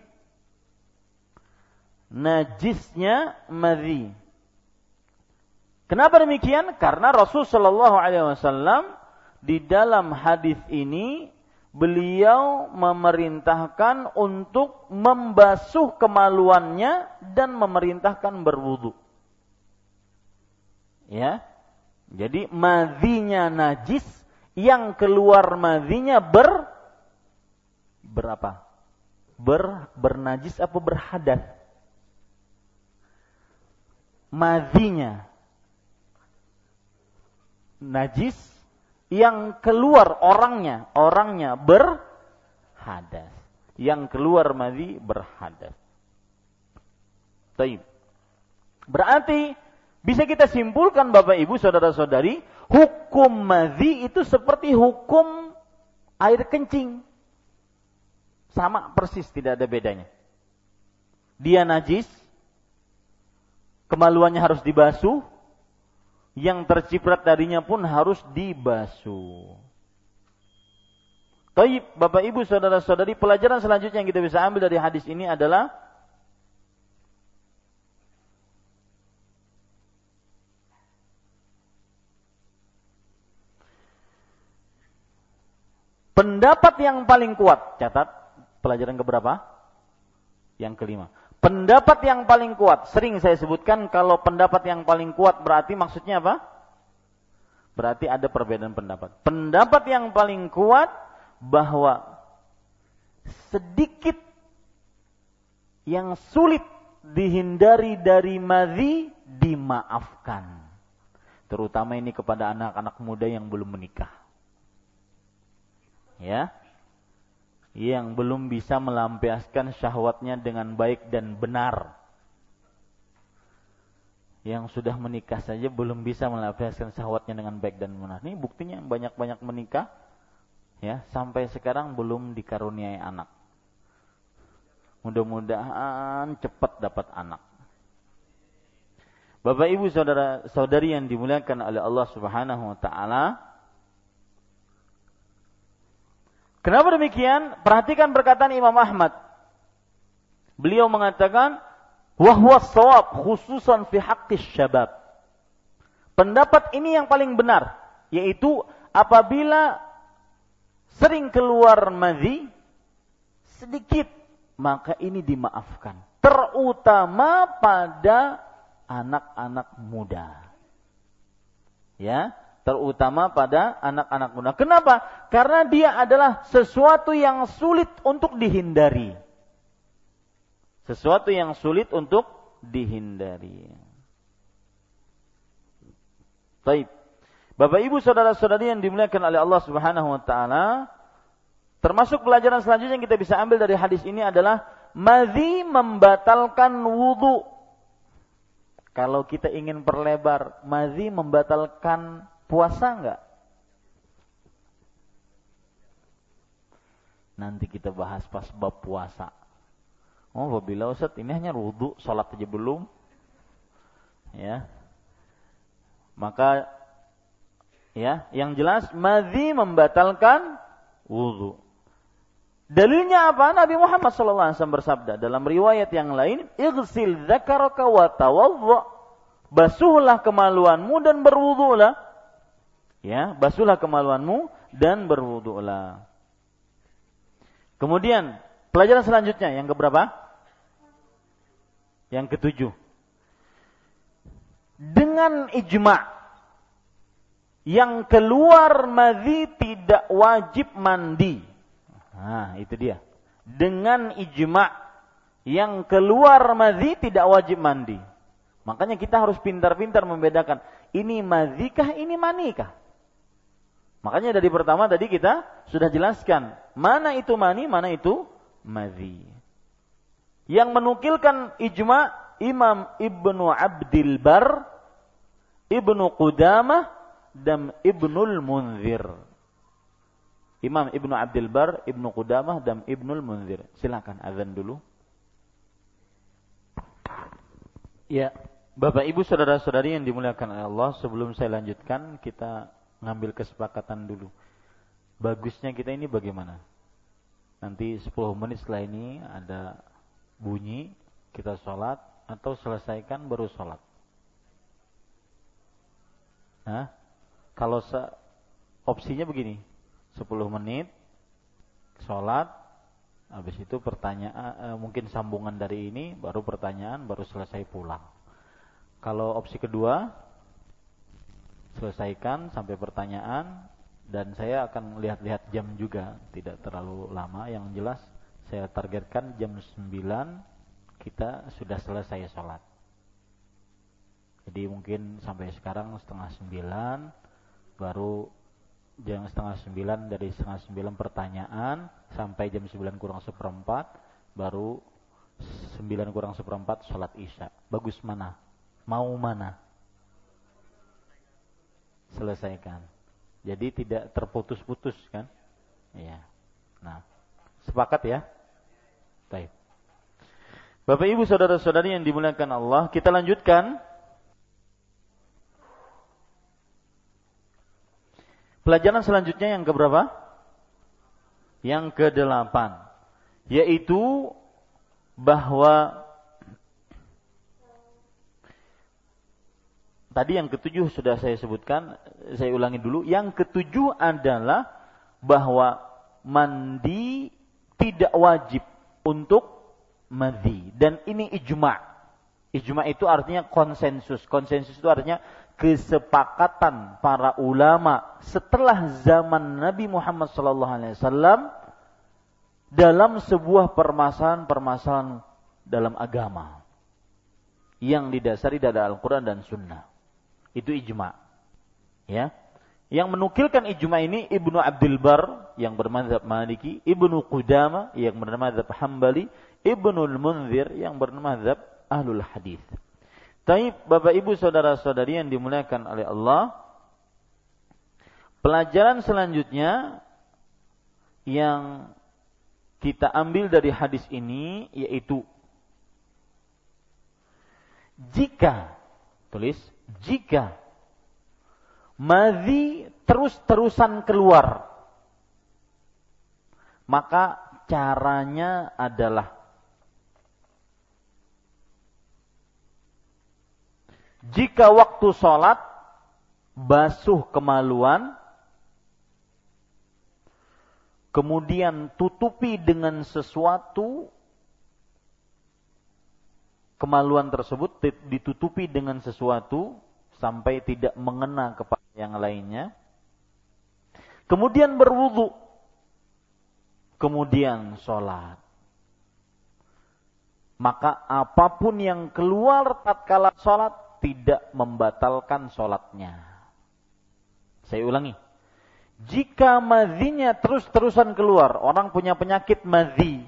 Najisnya madhi. Kenapa demikian? Karena Rasul Shallallahu Alaihi Wasallam di dalam hadis ini beliau memerintahkan untuk membasuh kemaluannya dan memerintahkan berwudu. Ya, jadi madhinya najis yang keluar madhinya ber berapa? Ber bernajis apa berhadas? Madhinya najis yang keluar orangnya, orangnya berhadas. Yang keluar madhi berhadas. Taib. Berarti bisa kita simpulkan Bapak Ibu saudara-saudari hukum madhi itu seperti hukum air kencing. Sama persis, tidak ada bedanya. Dia najis, kemaluannya harus dibasuh, yang terciprat darinya pun harus dibasuh. Taib, Bapak Ibu, saudara-saudari, pelajaran selanjutnya yang kita bisa ambil dari hadis ini adalah Pendapat yang paling kuat, catat pelajaran keberapa? Yang kelima. Pendapat yang paling kuat, sering saya sebutkan kalau pendapat yang paling kuat berarti maksudnya apa? Berarti ada perbedaan pendapat. Pendapat yang paling kuat bahwa sedikit yang sulit dihindari dari madhi dimaafkan. Terutama ini kepada anak-anak muda yang belum menikah ya yang belum bisa melampiaskan syahwatnya dengan baik dan benar. Yang sudah menikah saja belum bisa melampiaskan syahwatnya dengan baik dan benar. Ini buktinya banyak-banyak menikah ya sampai sekarang belum dikaruniai anak. Mudah-mudahan cepat dapat anak. Bapak Ibu saudara saudari yang dimuliakan oleh Allah Subhanahu wa taala, Kenapa demikian? Perhatikan perkataan Imam Ahmad. Beliau mengatakan, wahwa sawab khususan fi haqqis syabab. Pendapat ini yang paling benar, yaitu apabila sering keluar madhi sedikit, maka ini dimaafkan. Terutama pada anak-anak muda. Ya, terutama pada anak-anak muda. Kenapa? Karena dia adalah sesuatu yang sulit untuk dihindari. Sesuatu yang sulit untuk dihindari. Baik. Bapak Ibu saudara-saudari yang dimuliakan oleh Allah Subhanahu wa taala, Termasuk pelajaran selanjutnya yang kita bisa ambil dari hadis ini adalah madhi membatalkan wudhu. Kalau kita ingin perlebar, madhi membatalkan puasa enggak? Nanti kita bahas pas bab puasa. Oh, bila Ustaz ini hanya wudhu, sholat aja belum. Ya. Maka ya, yang jelas madhi membatalkan wudhu. Dalilnya apa? Nabi Muhammad SAW bersabda dalam riwayat yang lain, "Ighsil dzakaraka wa tawadda." Basuhlah kemaluanmu dan berwudulah. Ya, basuhlah kemaluanmu dan berwudulah. Kemudian, pelajaran selanjutnya yang keberapa? Yang ketujuh. Dengan ijma' yang keluar madhi tidak wajib mandi Nah, itu dia. Dengan ijma yang keluar madhi tidak wajib mandi. Makanya kita harus pintar-pintar membedakan ini madhikah, ini manikah. Makanya dari pertama tadi kita sudah jelaskan mana itu mani, mana itu madhi. Yang menukilkan ijma Imam Ibnu Abdil Bar, Ibnu Qudamah, dan Ibnul Munzir. Imam Ibnu Abdul Bar, Ibnu Qudamah dan Ibnul Munzir. Silakan azan dulu. Ya, Bapak Ibu saudara-saudari yang dimuliakan Allah, sebelum saya lanjutkan kita ngambil kesepakatan dulu. Bagusnya kita ini bagaimana? Nanti 10 menit setelah ini ada bunyi, kita sholat atau selesaikan baru sholat. Nah, kalau opsinya begini, 10 menit sholat habis itu pertanyaan eh, mungkin sambungan dari ini baru pertanyaan baru selesai pulang kalau opsi kedua selesaikan sampai pertanyaan dan saya akan lihat-lihat jam juga. Tidak terlalu lama yang jelas saya targetkan jam 9 kita sudah selesai sholat. Jadi mungkin sampai sekarang setengah 9 baru jam setengah sembilan dari setengah sembilan pertanyaan sampai jam sembilan kurang seperempat baru sembilan kurang seperempat sholat isya. Bagus mana? Mau mana selesaikan. Jadi tidak terputus-putus kan? Iya. Nah sepakat ya? Baik. Bapak Ibu saudara-saudari yang dimuliakan Allah kita lanjutkan. Pelajaran selanjutnya yang keberapa? Yang kedelapan, yaitu bahwa tadi yang ketujuh sudah saya sebutkan, saya ulangi dulu. Yang ketujuh adalah bahwa mandi tidak wajib untuk madhi dan ini ijma. Ijma itu artinya konsensus. Konsensus itu artinya kesepakatan para ulama setelah zaman Nabi Muhammad SAW dalam sebuah permasalahan-permasalahan dalam agama yang didasari dari Al-Quran dan Sunnah. Itu ijma. Ya. Yang menukilkan ijma ini Ibnu Abdul Bar yang bermadzhab Maliki, Ibnu Qudama yang bermadzhab Hambali, Ibnu Al-Munzir yang bermadzhab Ahlul Hadis. Tapi Bapak Ibu saudara-saudari yang dimuliakan oleh Allah, pelajaran selanjutnya yang kita ambil dari hadis ini yaitu jika tulis jika madhi terus-terusan keluar maka caranya adalah Jika waktu sholat basuh kemaluan, kemudian tutupi dengan sesuatu kemaluan tersebut ditutupi dengan sesuatu sampai tidak mengena kepada yang lainnya. Kemudian berwudu. Kemudian sholat. Maka apa pun yang keluar tatkala sholat tidak membatalkan sholatnya. Saya ulangi. Jika madhinya terus-terusan keluar, orang punya penyakit madhi.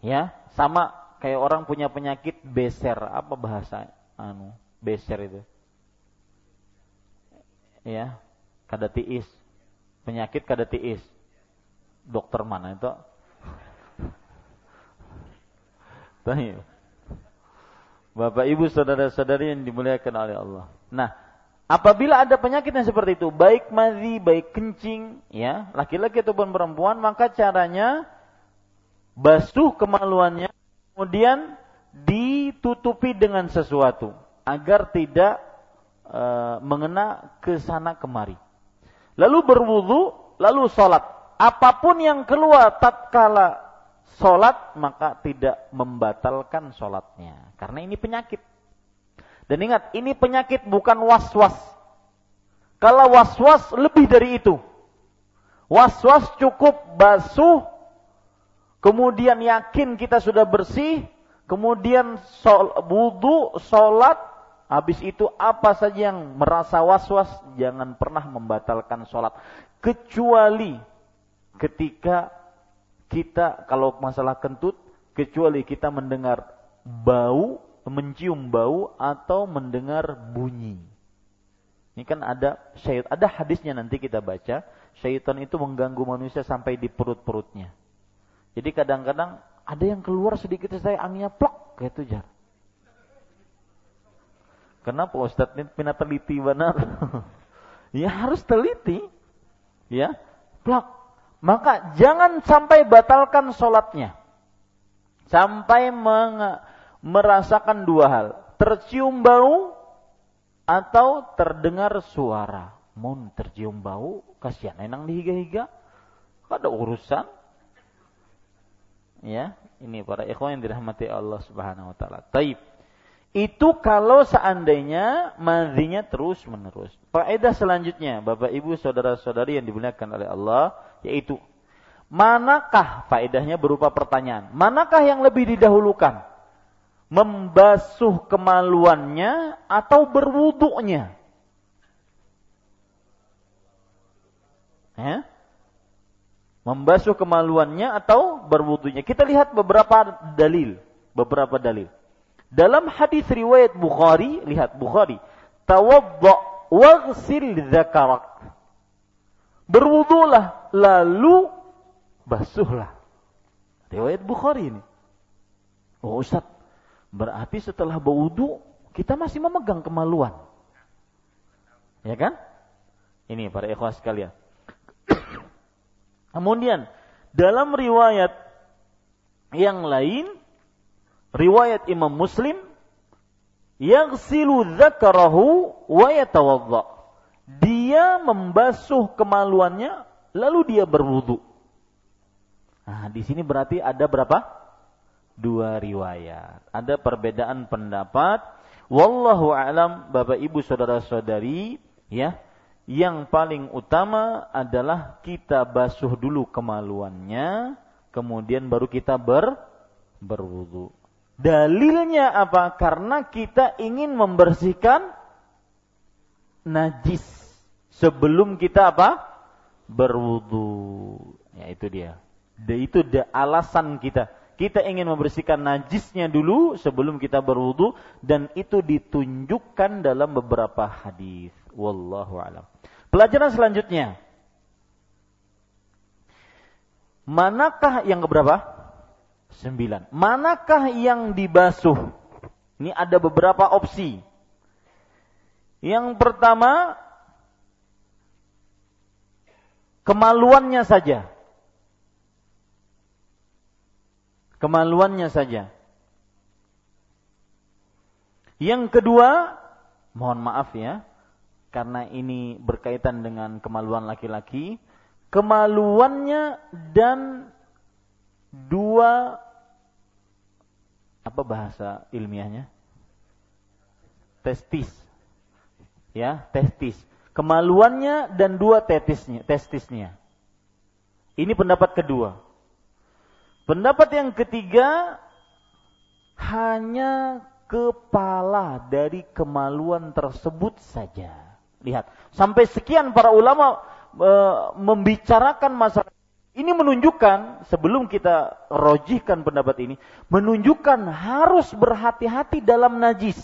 Ya, sama kayak orang punya penyakit beser. Apa bahasa anu beser itu? Ya, kada tiis. Penyakit kada tiis. Dokter mana itu? *laughs* Baik. Bapak Ibu saudara-saudari yang dimuliakan oleh Allah. Nah, apabila ada penyakit yang seperti itu, baik madhi, baik kencing, ya, laki-laki ataupun perempuan, maka caranya basuh kemaluannya, kemudian ditutupi dengan sesuatu agar tidak e, mengena ke sana kemari. Lalu berwudu, lalu sholat. Apa pun yang keluar tatkala sholat maka tidak membatalkan sholatnya. Karena ini penyakit. Dan ingat, ini penyakit bukan was-was. Kalau was-was lebih dari itu. Was-was cukup basuh, kemudian yakin kita sudah bersih, kemudian sol, wudhu, sholat, habis itu apa saja yang merasa was-was, jangan pernah membatalkan sholat. Kecuali ketika kita kalau masalah kentut kecuali kita mendengar bau, mencium bau atau mendengar bunyi. Ini kan ada syaitan, ada hadisnya nanti kita baca, syaitan itu mengganggu manusia sampai di perut-perutnya. Jadi kadang-kadang ada yang keluar sedikit saya anginnya plok kayak itu jar. Kenapa Ustaz ini pina teliti benar? *laughs* ya harus teliti. Ya, plok maka jangan sampai batalkan sholatnya. Sampai merasakan dua hal. Tercium bau atau terdengar suara. Mun tercium bau, kasihan enang dihiga-higa. Ada urusan. Ya, ini para ikhwan yang dirahmati Allah Subhanahu wa taala. Taib. Itu kalau seandainya madhinya terus menerus. Faedah selanjutnya, Bapak Ibu saudara-saudari yang dimuliakan oleh Allah, yaitu manakah faedahnya berupa pertanyaan. Manakah yang lebih didahulukan? Membasuh kemaluannya atau berwuduknya? Ya? Membasuh kemaluannya atau berwuduknya? Kita lihat beberapa dalil, beberapa dalil. Dalam hadis riwayat Bukhari, lihat Bukhari, tawadda waghsil dzakarak. Berwudulah lalu basuhlah. Riwayat Bukhari ini. Oh Ustaz, berarti setelah berwudu kita masih memegang kemaluan. Ya kan? Ini para ikhwas sekalian. Kemudian dalam riwayat yang lain riwayat Imam Muslim yaghsilu dzakarahu wa yatawadda. Dia membasuh kemaluannya lalu dia berwudu. Nah, di sini berarti ada berapa? Dua riwayat. Ada perbedaan pendapat. Wallahu alam Bapak Ibu saudara-saudari ya. Yang paling utama adalah kita basuh dulu kemaluannya, kemudian baru kita ber berwudu. Dalilnya apa? Karena kita ingin membersihkan najis sebelum kita apa? Berwudu. Ya itu dia. Itu dia alasan kita. Kita ingin membersihkan najisnya dulu sebelum kita berwudu dan itu ditunjukkan dalam beberapa hadis. Wallahu alam. Pelajaran selanjutnya. Manakah yang keberapa? Sembilan. Manakah yang dibasuh? Ini ada beberapa opsi. Yang pertama, kemaluannya saja. Kemaluannya saja. Yang kedua, mohon maaf ya, karena ini berkaitan dengan kemaluan laki-laki, kemaluannya dan dua apa bahasa ilmiahnya? Testis. Ya, testis. Kemaluannya dan dua testisnya, testisnya. Ini pendapat kedua. Pendapat yang ketiga hanya kepala dari kemaluan tersebut saja. Lihat, sampai sekian para ulama e, membicarakan masalah ini menunjukkan sebelum kita rojihkan pendapat ini, menunjukkan harus berhati-hati dalam najis.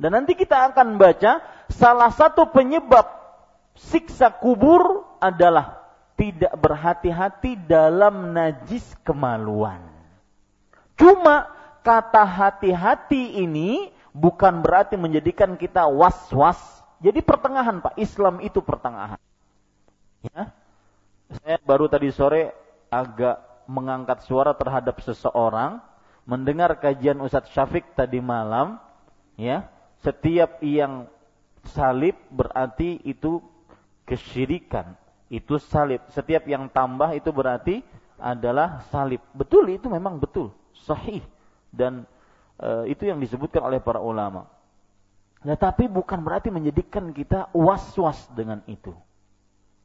Dan nanti kita akan baca salah satu penyebab siksa kubur adalah tidak berhati-hati dalam najis kemaluan. Cuma kata hati-hati ini bukan berarti menjadikan kita was-was. Jadi pertengahan Pak, Islam itu pertengahan. Ya, saya baru tadi sore agak mengangkat suara terhadap seseorang mendengar kajian Ustadz Syafiq tadi malam ya. Setiap yang salib berarti itu kesyirikan. Itu salib. Setiap yang tambah itu berarti adalah salib. Betul itu memang betul. Sahih. Dan e, itu yang disebutkan oleh para ulama nah, tapi bukan berarti menjadikan kita was-was dengan itu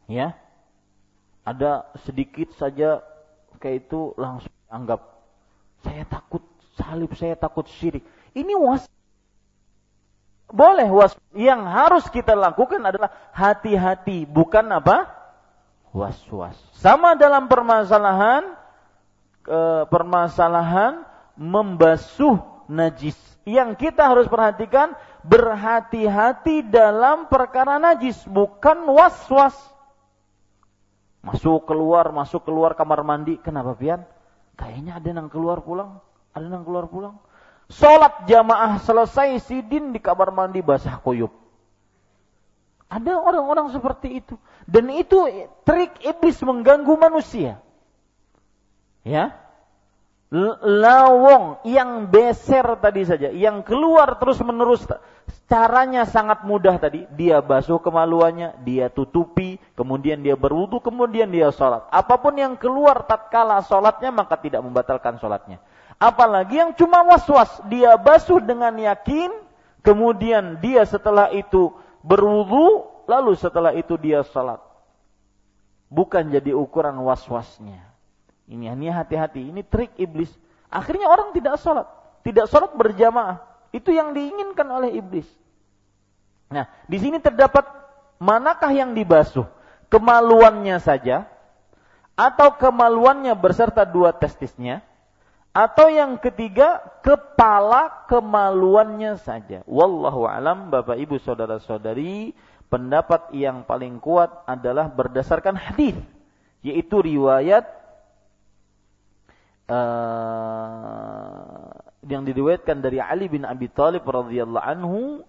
ya ada sedikit saja kayak itu langsung anggap saya takut salib, saya takut syirik. Ini was boleh was yang harus kita lakukan adalah hati-hati, bukan apa? Was-was. Sama dalam permasalahan e, permasalahan membasuh najis. Yang kita harus perhatikan berhati-hati dalam perkara najis, bukan was-was. Masuk keluar, masuk keluar kamar mandi. Kenapa pian? Kayaknya ada yang keluar pulang. Ada yang keluar pulang. Sholat jamaah selesai sidin di kamar mandi basah kuyup. Ada orang-orang seperti itu. Dan itu trik iblis mengganggu manusia. Ya. Lawong yang beser tadi saja. Yang keluar terus menerus Caranya sangat mudah tadi. Dia basuh kemaluannya, dia tutupi, kemudian dia berwudu, kemudian dia sholat. Apa pun yang keluar tatkala sholatnya maka tidak membatalkan sholatnya. Apalagi yang cuma was-was, dia basuh dengan yakin, kemudian dia setelah itu berwudu, lalu setelah itu dia sholat. Bukan jadi ukuran was-wasnya. Ini ini hati-hati, ini trik iblis. Akhirnya orang tidak sholat, tidak sholat berjamaah. Itu yang diinginkan oleh iblis. Nah, di sini terdapat manakah yang dibasuh? Kemaluannya saja atau kemaluannya berserta dua testisnya atau yang ketiga kepala kemaluannya saja. Wallahu alam Bapak Ibu saudara-saudari, pendapat yang paling kuat adalah berdasarkan hadis yaitu riwayat uh, yang diriwayatkan dari Ali bin Abi Thalib radhiyallahu anhu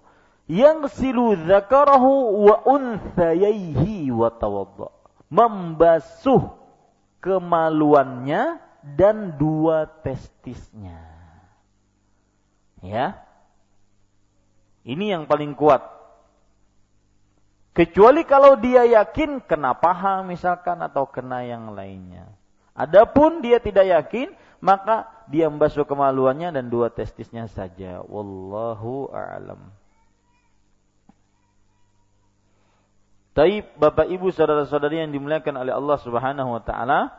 yang silu dzakarahu wa unthayaihi wa tawadda. Membasuh kemaluannya dan dua testisnya. Ya. Ini yang paling kuat. Kecuali kalau dia yakin kena paha misalkan atau kena yang lainnya adapun dia tidak yakin maka dia membasuh kemaluannya dan dua testisnya saja. Wallahu a'lam. Taib Bapak Ibu saudara-saudari yang dimuliakan oleh Allah Subhanahu wa taala.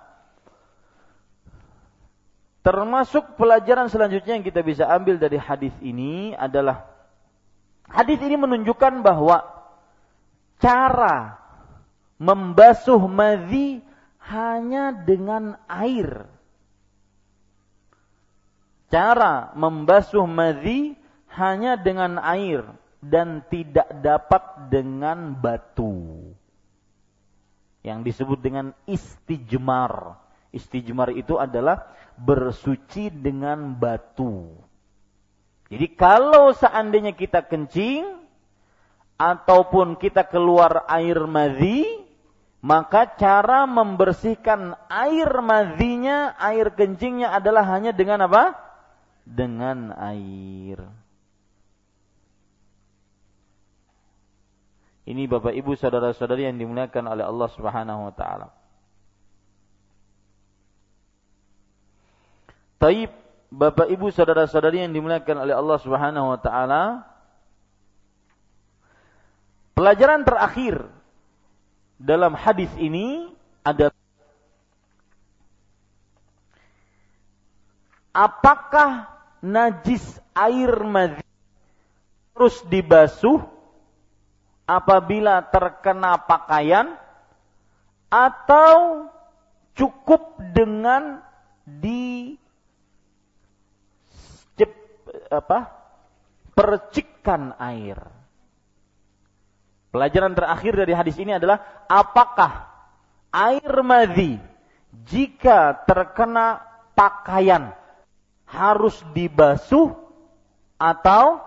Termasuk pelajaran selanjutnya yang kita bisa ambil dari hadis ini adalah hadis ini menunjukkan bahwa cara membasuh madhi hanya dengan air cara membasuh madhi hanya dengan air dan tidak dapat dengan batu. Yang disebut dengan istijmar. Istijmar itu adalah bersuci dengan batu. Jadi kalau seandainya kita kencing ataupun kita keluar air madhi, maka cara membersihkan air madhinya, air kencingnya adalah hanya dengan apa? dengan air. Ini Bapak Ibu saudara-saudari yang dimuliakan oleh Allah Subhanahu wa taala. Taib Bapak Ibu saudara-saudari yang dimuliakan oleh Allah Subhanahu wa taala. Pelajaran terakhir dalam hadis ini adalah apakah najis air madhi harus dibasuh apabila terkena pakaian atau cukup dengan di apa percikan air. Pelajaran terakhir dari hadis ini adalah apakah air madhi jika terkena pakaian harus dibasuh atau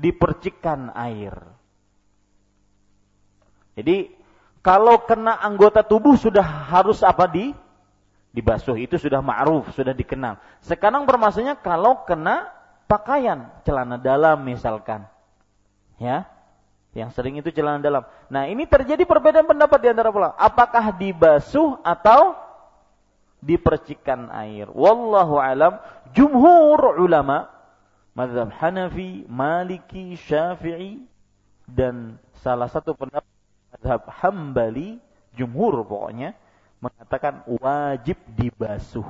dipercikkan air. Jadi kalau kena anggota tubuh sudah harus apa di dibasuh itu sudah ma'ruf, sudah dikenal. Sekarang bermaksudnya kalau kena pakaian, celana dalam misalkan. Ya. Yang sering itu celana dalam. Nah, ini terjadi perbedaan pendapat di antara ulama. Apakah dibasuh atau dipercikkan air? Wallahu alam, jumhur ulama mazhab Hanafi, Maliki, Syafi'i dan salah satu pendapat mazhab Hambali, jumhur pokoknya mengatakan wajib dibasuh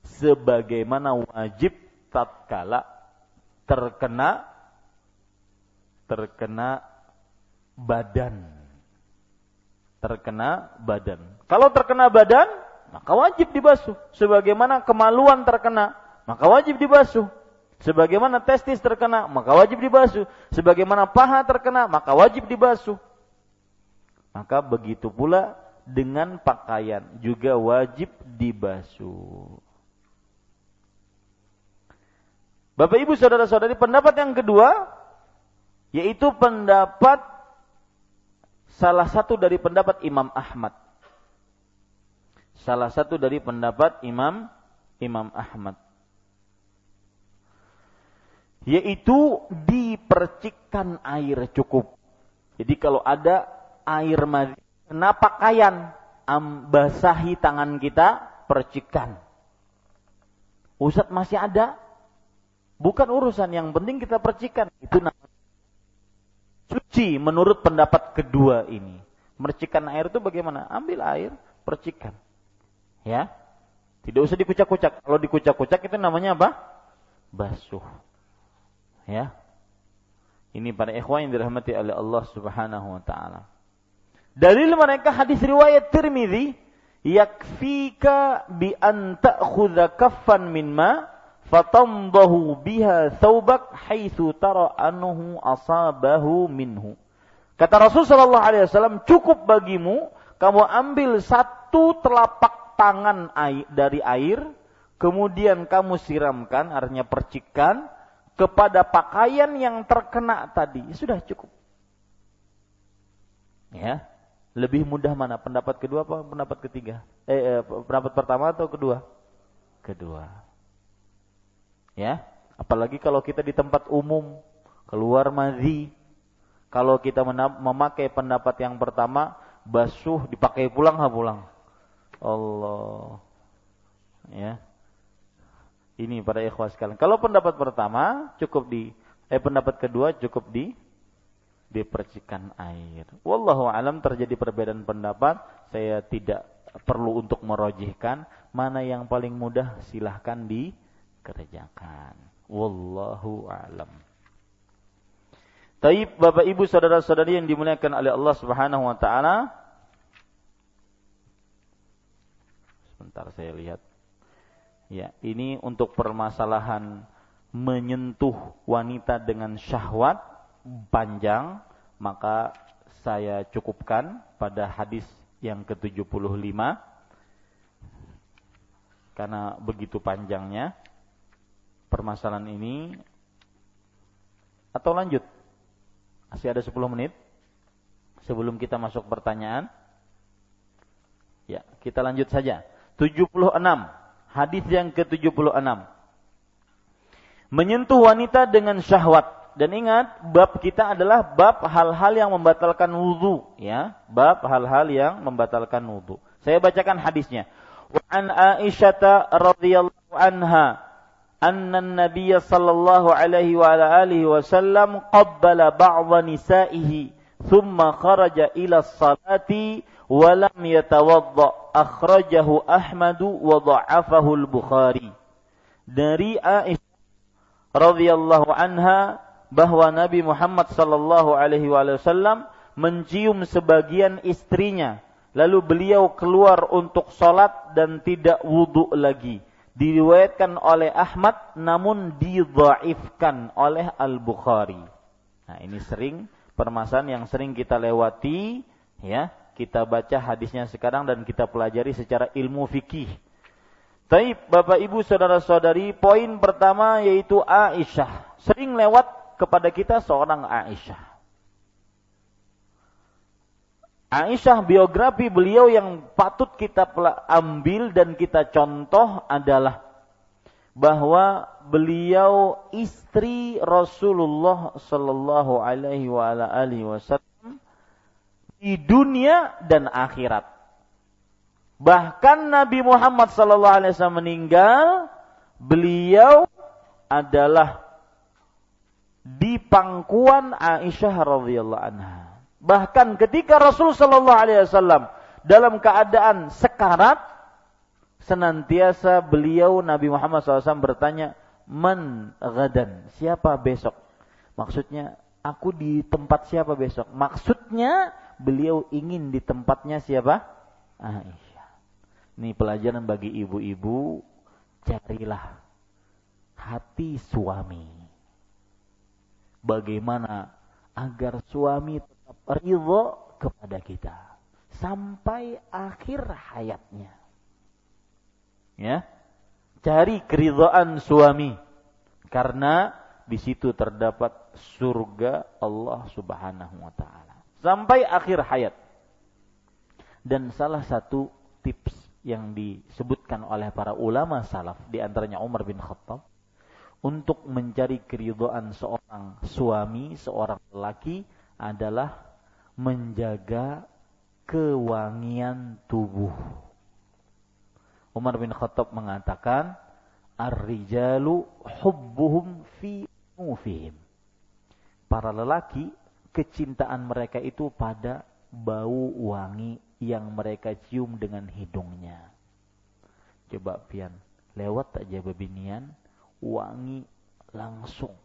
sebagaimana wajib tatkala terkena terkena badan terkena badan kalau terkena badan maka wajib dibasuh sebagaimana kemaluan terkena maka wajib dibasuh Sebagaimana testis terkena, maka wajib dibasuh. Sebagaimana paha terkena, maka wajib dibasuh. Maka begitu pula dengan pakaian juga wajib dibasuh. Bapak Ibu saudara-saudari, pendapat yang kedua yaitu pendapat salah satu dari pendapat Imam Ahmad. Salah satu dari pendapat Imam Imam Ahmad yaitu dipercikkan air cukup. Jadi kalau ada air madi kena pakaian, basahi tangan kita, percikan. Ustaz masih ada? Bukan urusan yang penting kita percikan. Itu namanya suci menurut pendapat kedua ini. Mercikan air itu bagaimana? Ambil air, percikan. Ya. Tidak usah dikucak-kucak. Kalau dikucak-kucak itu namanya apa? Basuh. Ya. Ini para ikhwan yang dirahmati oleh Allah Subhanahu wa taala. Dalil mereka hadis riwayat Tirmizi, yakfika bi an ta'khudha kaffan min ma fatamdahu biha thawbak haitsu tara annahu asabahu minhu. Kata Rasul sallallahu alaihi wasallam, cukup bagimu kamu ambil satu telapak tangan air, dari air, kemudian kamu siramkan, artinya percikan, kepada pakaian yang terkena tadi sudah cukup. Ya, lebih mudah mana pendapat kedua apa pendapat ketiga? Eh, eh pendapat pertama atau kedua? Kedua. Ya, apalagi kalau kita di tempat umum keluar mazi, kalau kita memakai pendapat yang pertama basuh dipakai pulang ha pulang. Allah. Ya. Ini pada ikhwas sekalian. Kalau pendapat pertama cukup di eh pendapat kedua cukup di dipercikan air. Wallahu alam terjadi perbedaan pendapat, saya tidak perlu untuk merojihkan mana yang paling mudah silahkan dikerjakan. Wallahu alam. Taib Bapak Ibu saudara-saudari yang dimuliakan oleh Allah Subhanahu wa taala. Sebentar saya lihat. Ya, ini untuk permasalahan menyentuh wanita dengan syahwat panjang, maka saya cukupkan pada hadis yang ke-75 karena begitu panjangnya permasalahan ini atau lanjut masih ada 10 menit sebelum kita masuk pertanyaan ya kita lanjut saja 76 Hadis yang ke-76. Menyentuh wanita dengan syahwat. Dan ingat, bab kita adalah bab hal-hal yang membatalkan wudhu. Ya, bab hal-hal yang membatalkan wudhu. Saya bacakan hadisnya. Wa an Aisyata radhiyallahu anha sallallahu alaihi wa ala alihi wasallam qabbala ba'dha nisaihi thumma kharaja ila salati wa lam yatawadda akhrajahu Ahmadu wa dha'afahu al-Bukhari. Dari Aisyah radhiyallahu anha bahwa Nabi Muhammad sallallahu alaihi wasallam mencium sebagian istrinya lalu beliau keluar untuk sholat dan tidak wudhu lagi. Diriwayatkan oleh Ahmad namun didhaifkan oleh Al-Bukhari. Nah, ini sering permasalahan yang sering kita lewati ya. Kita baca hadisnya sekarang dan kita pelajari secara ilmu fikih. Taib, Bapak Ibu Saudara-saudari, poin pertama yaitu Aisyah. Sering lewat kepada kita seorang Aisyah. Aisyah biografi beliau yang patut kita ambil dan kita contoh adalah bahwa beliau istri Rasulullah sallallahu alaihi wasallam di dunia dan akhirat. Bahkan Nabi Muhammad sallallahu alaihi wasallam meninggal, beliau adalah di pangkuan Aisyah radhiyallahu anha. Bahkan ketika Rasul Shallallahu Alaihi Wasallam dalam keadaan sekarat, senantiasa beliau Nabi Muhammad SAW bertanya, Man gadan, siapa besok? Maksudnya, aku di tempat siapa besok? Maksudnya, beliau ingin di tempatnya siapa? Aisyah. Ini pelajaran bagi ibu-ibu, carilah hati suami. Bagaimana agar suami ridho kepada kita sampai akhir hayatnya. Ya. Cari keridhaan suami karena di situ terdapat surga Allah Subhanahu wa taala sampai akhir hayat. Dan salah satu tips yang disebutkan oleh para ulama salaf di antaranya Umar bin Khattab untuk mencari keridhaan seorang suami, seorang lelaki adalah menjaga kewangian tubuh. Umar bin Khattab mengatakan, Ar-rijalu hubbuhum fi mufihim. Para lelaki, kecintaan mereka itu pada bau wangi yang mereka cium dengan hidungnya. Coba pian, lewat aja bebinian, wangi langsung.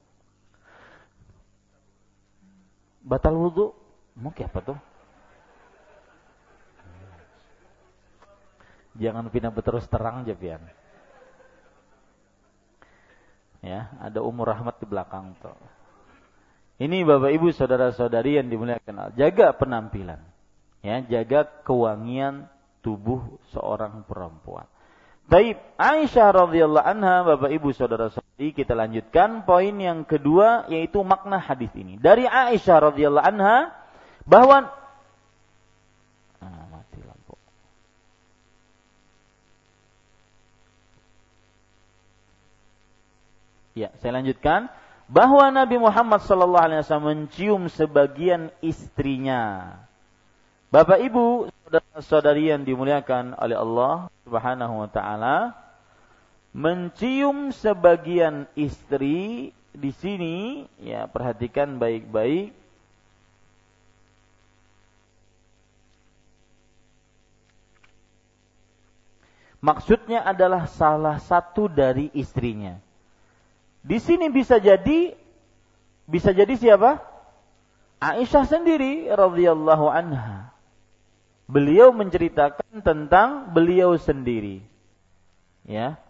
Batal wudhu, Mungkin apa tuh? Jangan pindah terus terang aja pian. Ya, ada umur rahmat di belakang tuh. Ini Bapak Ibu saudara-saudari yang dimuliakan. Jaga penampilan. Ya, jaga kewangian tubuh seorang perempuan. Taib Aisyah radhiyallahu anha Bapak Ibu saudara-saudari kita lanjutkan poin yang kedua yaitu makna hadis ini. Dari Aisyah radhiyallahu anha bahwa ah. Ya, saya lanjutkan bahwa Nabi Muhammad wasallam mencium sebagian istrinya. Bapak Ibu, saudara-saudari yang dimuliakan oleh Allah Subhanahu wa taala, mencium sebagian istri di sini ya perhatikan baik-baik Maksudnya adalah salah satu dari istrinya. Di sini bisa jadi bisa jadi siapa? Aisyah sendiri radhiyallahu anha. Beliau menceritakan tentang beliau sendiri. Ya.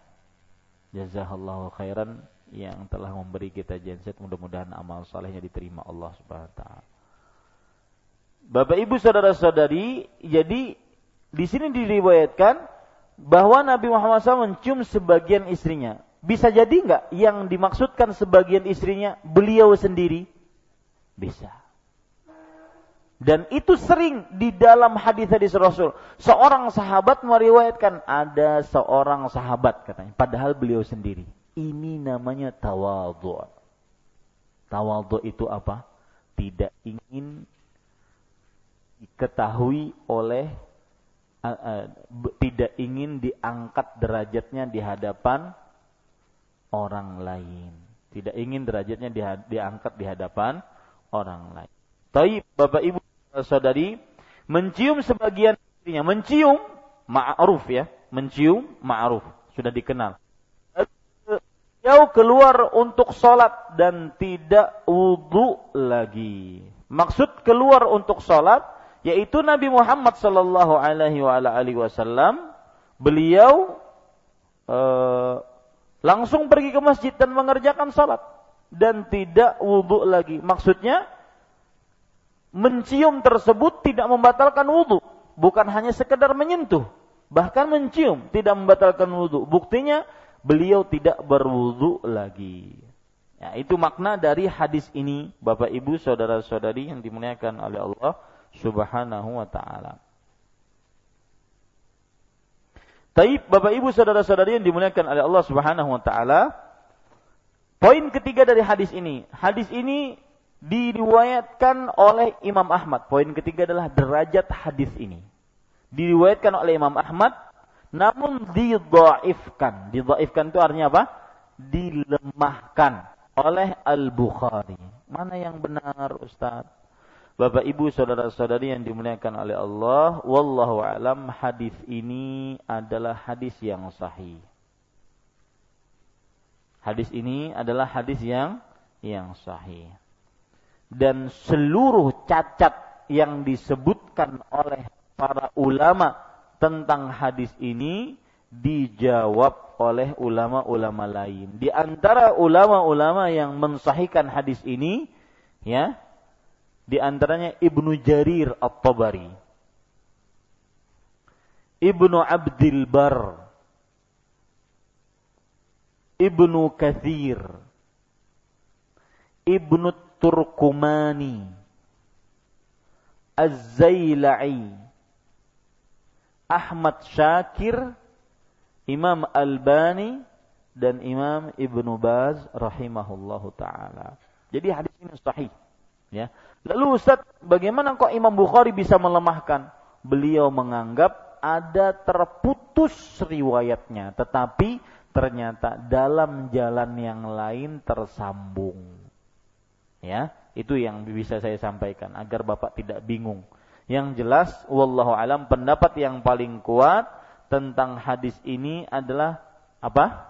Jazakallahu khairan yang telah memberi kita genset mudah-mudahan amal salehnya diterima Allah Subhanahu wa taala. Bapak Ibu saudara-saudari, jadi di sini diriwayatkan bahwa Nabi Muhammad SAW mencium sebagian istrinya. Bisa jadi nggak yang dimaksudkan sebagian istrinya beliau sendiri? Bisa. Dan itu sering di dalam hadis-hadis Rasul. Seorang sahabat meriwayatkan ada seorang sahabat katanya, padahal beliau sendiri. Ini namanya tawadhu. Tawadhu itu apa? Tidak ingin diketahui oleh uh, tidak ingin diangkat derajatnya di hadapan orang lain. Tidak ingin derajatnya di, diangkat di hadapan orang lain. Tapi Bapak Ibu Saudari mencium sebagian istrinya, mencium ma'ruf ya, mencium ma'ruf, sudah dikenal. Jauh keluar untuk sholat dan tidak wudhu lagi. Maksud keluar untuk sholat yaitu Nabi Muhammad sallallahu alaihi wasallam beliau uh, langsung pergi ke masjid dan mengerjakan salat dan tidak wudhu lagi. Maksudnya mencium tersebut tidak membatalkan wudhu, bukan hanya sekedar menyentuh, bahkan mencium tidak membatalkan wudhu. Buktinya beliau tidak berwudhu lagi. Ya, itu makna dari hadis ini, Bapak Ibu, saudara-saudari yang dimuliakan oleh Allah Subhanahu wa taala. Taib Bapak Ibu saudara-saudari yang dimuliakan oleh Allah Subhanahu wa taala, poin ketiga dari hadis ini, hadis ini diriwayatkan oleh Imam Ahmad. Poin ketiga adalah derajat hadis ini. Diriwayatkan oleh Imam Ahmad namun didhaifkan. Didhaifkan itu artinya apa? Dilemahkan oleh Al-Bukhari. Mana yang benar Ustaz? Bapak Ibu saudara-saudari yang dimuliakan oleh Allah, wallahu alam hadis ini adalah hadis yang sahih. Hadis ini adalah hadis yang yang sahih. Dan seluruh cacat yang disebutkan oleh para ulama tentang hadis ini dijawab oleh ulama-ulama lain. Di antara ulama-ulama yang mensahihkan hadis ini, ya, di antaranya Ibnu Jarir At-Tabari, Ibnu Abdul Bar, Ibnu Kathir, Ibnu Turkumani, Az-Zailai, Ahmad Syakir, Imam Albani dan Imam Ibnu Baz rahimahullahu taala. Jadi hadis ini sahih. Ya. Lalu Ustaz, bagaimana kok Imam Bukhari bisa melemahkan? Beliau menganggap ada terputus riwayatnya, tetapi ternyata dalam jalan yang lain tersambung. Ya, itu yang bisa saya sampaikan agar Bapak tidak bingung. Yang jelas, wallahu alam pendapat yang paling kuat tentang hadis ini adalah apa?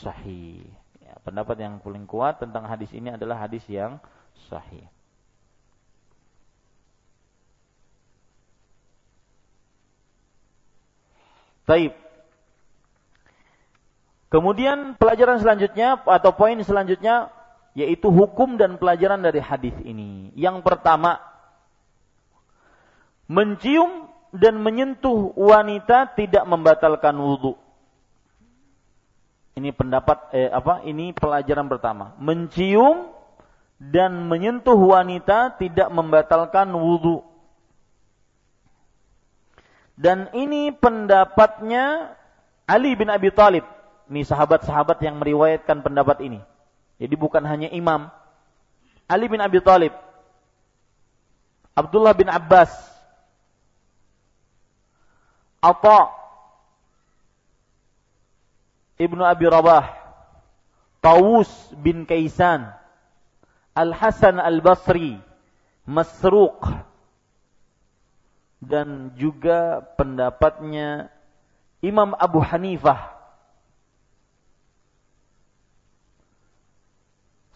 Sahih. Ya, pendapat yang paling kuat tentang hadis ini adalah hadis yang sahih. Taib. Kemudian pelajaran selanjutnya atau poin selanjutnya yaitu hukum dan pelajaran dari hadis ini. Yang pertama, mencium dan menyentuh wanita tidak membatalkan wudhu. Ini pendapat eh, apa? Ini pelajaran pertama. Mencium dan menyentuh wanita tidak membatalkan wudhu. Dan ini pendapatnya Ali bin Abi Thalib. Ini sahabat-sahabat yang meriwayatkan pendapat ini. Jadi bukan hanya imam. Ali bin Abi Thalib. Abdullah bin Abbas Atta Ibnu Abi Rabah Tawus bin Kaisan Al-Hasan Al-Basri Masruq dan juga pendapatnya Imam Abu Hanifah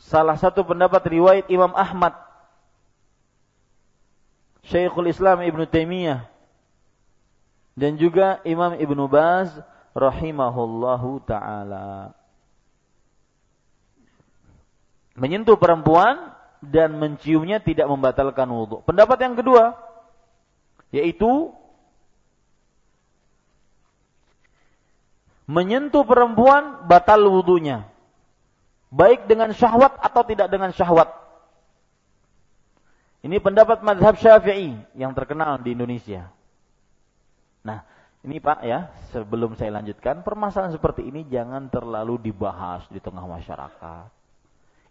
salah satu pendapat riwayat Imam Ahmad Syekhul Islam Ibnu Taimiyah dan juga Imam Ibnu Baz rahimahullahu taala. Menyentuh perempuan dan menciumnya tidak membatalkan wudhu. Pendapat yang kedua yaitu menyentuh perempuan batal wudhunya. Baik dengan syahwat atau tidak dengan syahwat. Ini pendapat madhab syafi'i yang terkenal di Indonesia. Nah, ini Pak ya, sebelum saya lanjutkan, permasalahan seperti ini jangan terlalu dibahas di tengah masyarakat.